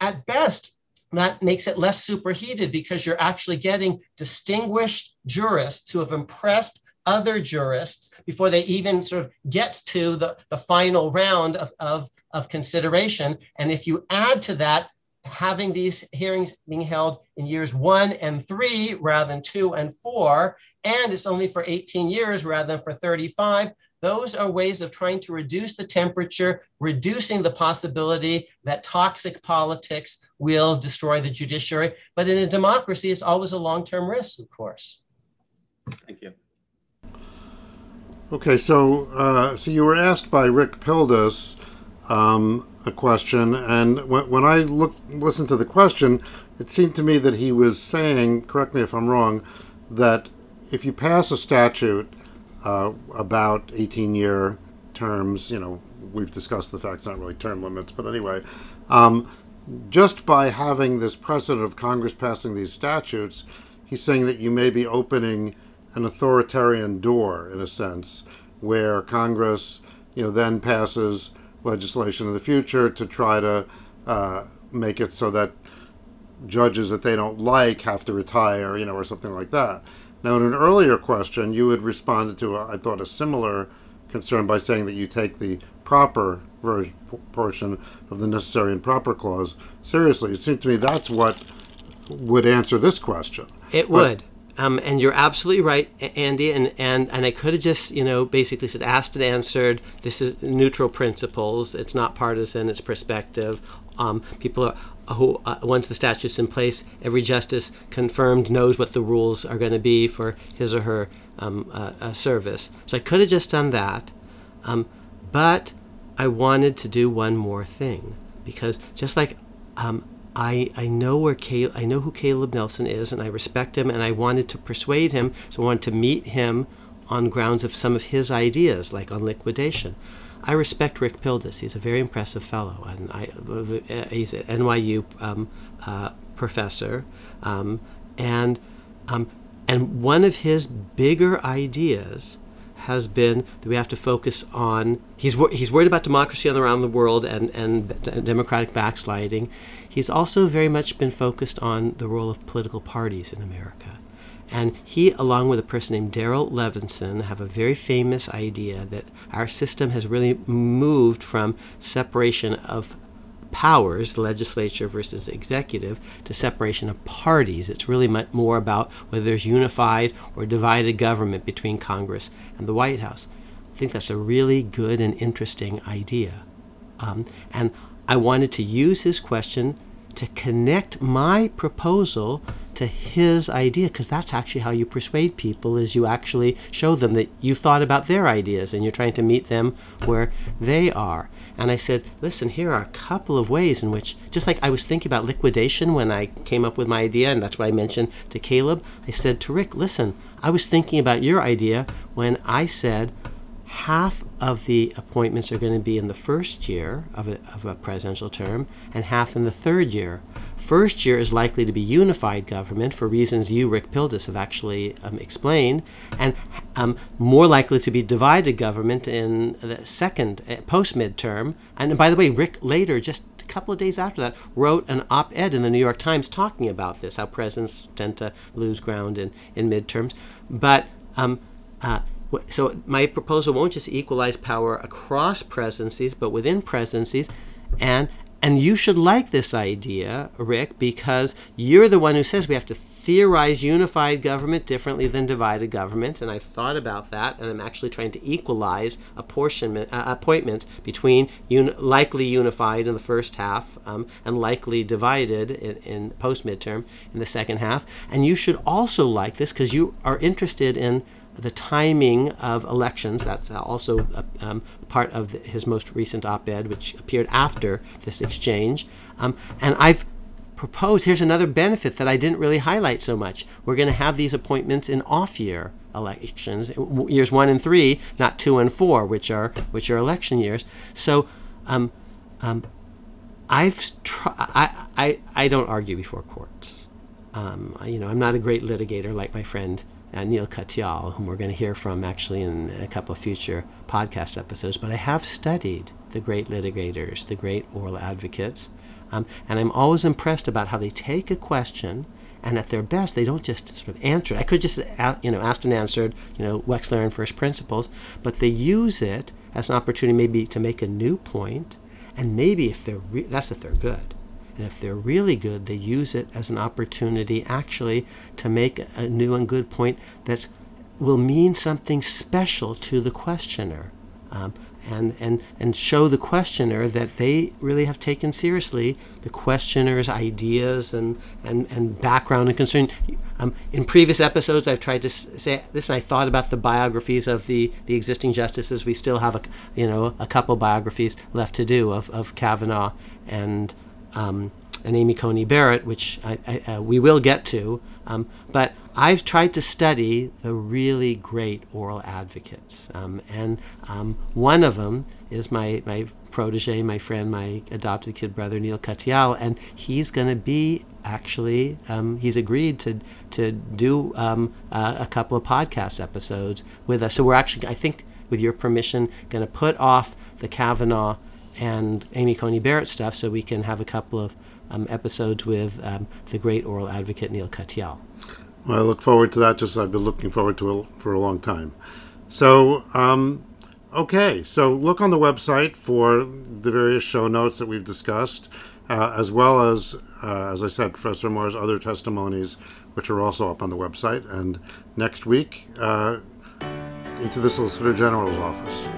At best, that makes it less superheated because you're actually getting distinguished jurists who have impressed other jurists before they even sort of get to the, the final round of, of, of consideration. And if you add to that having these hearings being held in years one and three rather than two and four, and it's only for 18 years rather than for 35. Those are ways of trying to reduce the temperature, reducing the possibility that toxic politics will destroy the judiciary. But in a democracy, it's always a long term risk, of course. Thank you. Okay, so uh, so you were asked by Rick Pildes um, a question, and when, when I look listened to the question, it seemed to me that he was saying, correct me if I'm wrong, that if you pass a statute uh, about 18 year terms, you know, we've discussed the fact it's not really term limits, but anyway, um, just by having this precedent of Congress passing these statutes, he's saying that you may be opening an authoritarian door, in a sense, where Congress, you know, then passes legislation in the future to try to uh, make it so that judges that they don't like have to retire, you know, or something like that. Now, in an earlier question, you had responded to, a, I thought, a similar concern by saying that you take the proper version, portion of the necessary and proper clause seriously. It seemed to me that's what would answer this question. It would. Um, and you're absolutely right, Andy. And, and, and I could have just, you know, basically said, asked and answered. This is neutral principles. It's not partisan. It's perspective. Um, people are, who uh, once the statute's in place, every justice confirmed knows what the rules are going to be for his or her um, uh, uh, service. So I could have just done that, um, but I wanted to do one more thing because just like um, I, I know where Caleb, I know who Caleb Nelson is, and I respect him, and I wanted to persuade him, so I wanted to meet him on grounds of some of his ideas, like on liquidation. I respect Rick Pildes. He's a very impressive fellow, and I, he's an NYU um, uh, professor, um, and um, and one of his bigger ideas has been that we have to focus on. He's he's worried about democracy around the world and and democratic backsliding. He's also very much been focused on the role of political parties in America. And he, along with a person named Daryl Levinson, have a very famous idea that our system has really moved from separation of powers, legislature versus executive, to separation of parties. It's really more about whether there's unified or divided government between Congress and the White House. I think that's a really good and interesting idea. Um, and I wanted to use his question to connect my proposal to his idea because that's actually how you persuade people is you actually show them that you've thought about their ideas and you're trying to meet them where they are. And i said listen here are a couple of ways in which just like i was thinking about liquidation when i came up with my idea and that's what i mentioned to caleb i said to rick listen i was thinking about your idea when i said half of the appointments are going to be in the first year of a, of a presidential term and half in the third year. First year is likely to be unified government for reasons you, Rick Pildes, have actually um, explained, and um, more likely to be divided government in the second uh, post midterm. And by the way, Rick later, just a couple of days after that, wrote an op ed in the New York Times talking about this how presidents tend to lose ground in, in midterms. But um, uh, so my proposal won't just equalize power across presidencies, but within presidencies, and and you should like this idea, Rick, because you're the one who says we have to theorize unified government differently than divided government, and I've thought about that, and I'm actually trying to equalize apportionment uh, appointments between un- likely unified in the first half um, and likely divided in, in post midterm in the second half. And you should also like this because you are interested in the timing of elections. That's also a, um, part of the, his most recent op ed, which appeared after this exchange. Um, and I've proposed here's another benefit that I didn't really highlight so much. We're going to have these appointments in off year elections, years one and three, not two and four, which are, which are election years. So, um, um I've tr- I, I I don't argue before courts. Um, you know, I'm not a great litigator like my friend uh, Neil Katyal, whom we're going to hear from actually in a couple of future podcast episodes. But I have studied the great litigators, the great oral advocates, um, and I'm always impressed about how they take a question and at their best they don't just sort of answer it. I could just you know asked and answered you know Wechsler and first principles, but they use it as an opportunity maybe to make a new point, and maybe if they're re- that's if they're good. And if they're really good, they use it as an opportunity actually to make a new and good point that will mean something special to the questioner. Um, and, and, and show the questioner that they really have taken seriously the questioner's ideas and, and, and background and concern. Um, in previous episodes, I've tried to say this, and I thought about the biographies of the, the existing justices. We still have a, you know, a couple biographies left to do of, of Kavanaugh and um, and Amy Coney Barrett, which I, I, uh, we will get to. Um, but I've tried to study the really great oral advocates, um, and um, one of them is my my protege, my friend, my adopted kid brother Neil Katyal, and he's going to be actually um, he's agreed to to do uh, a couple of podcast episodes with us. So we're actually, I think, with your permission, going to put off the Kavanaugh and Amy Coney Barrett stuff so we can have a couple of um, episodes with um, the great oral advocate Neil Katyal. Well, I look forward to that. Just I've been looking forward to it for a long time. So, um, okay, so look on the website for the various show notes that we've discussed, uh, as well as, uh, as I said, Professor Amar's other testimonies, which are also up on the website. And next week, uh, into the Solicitor General's office.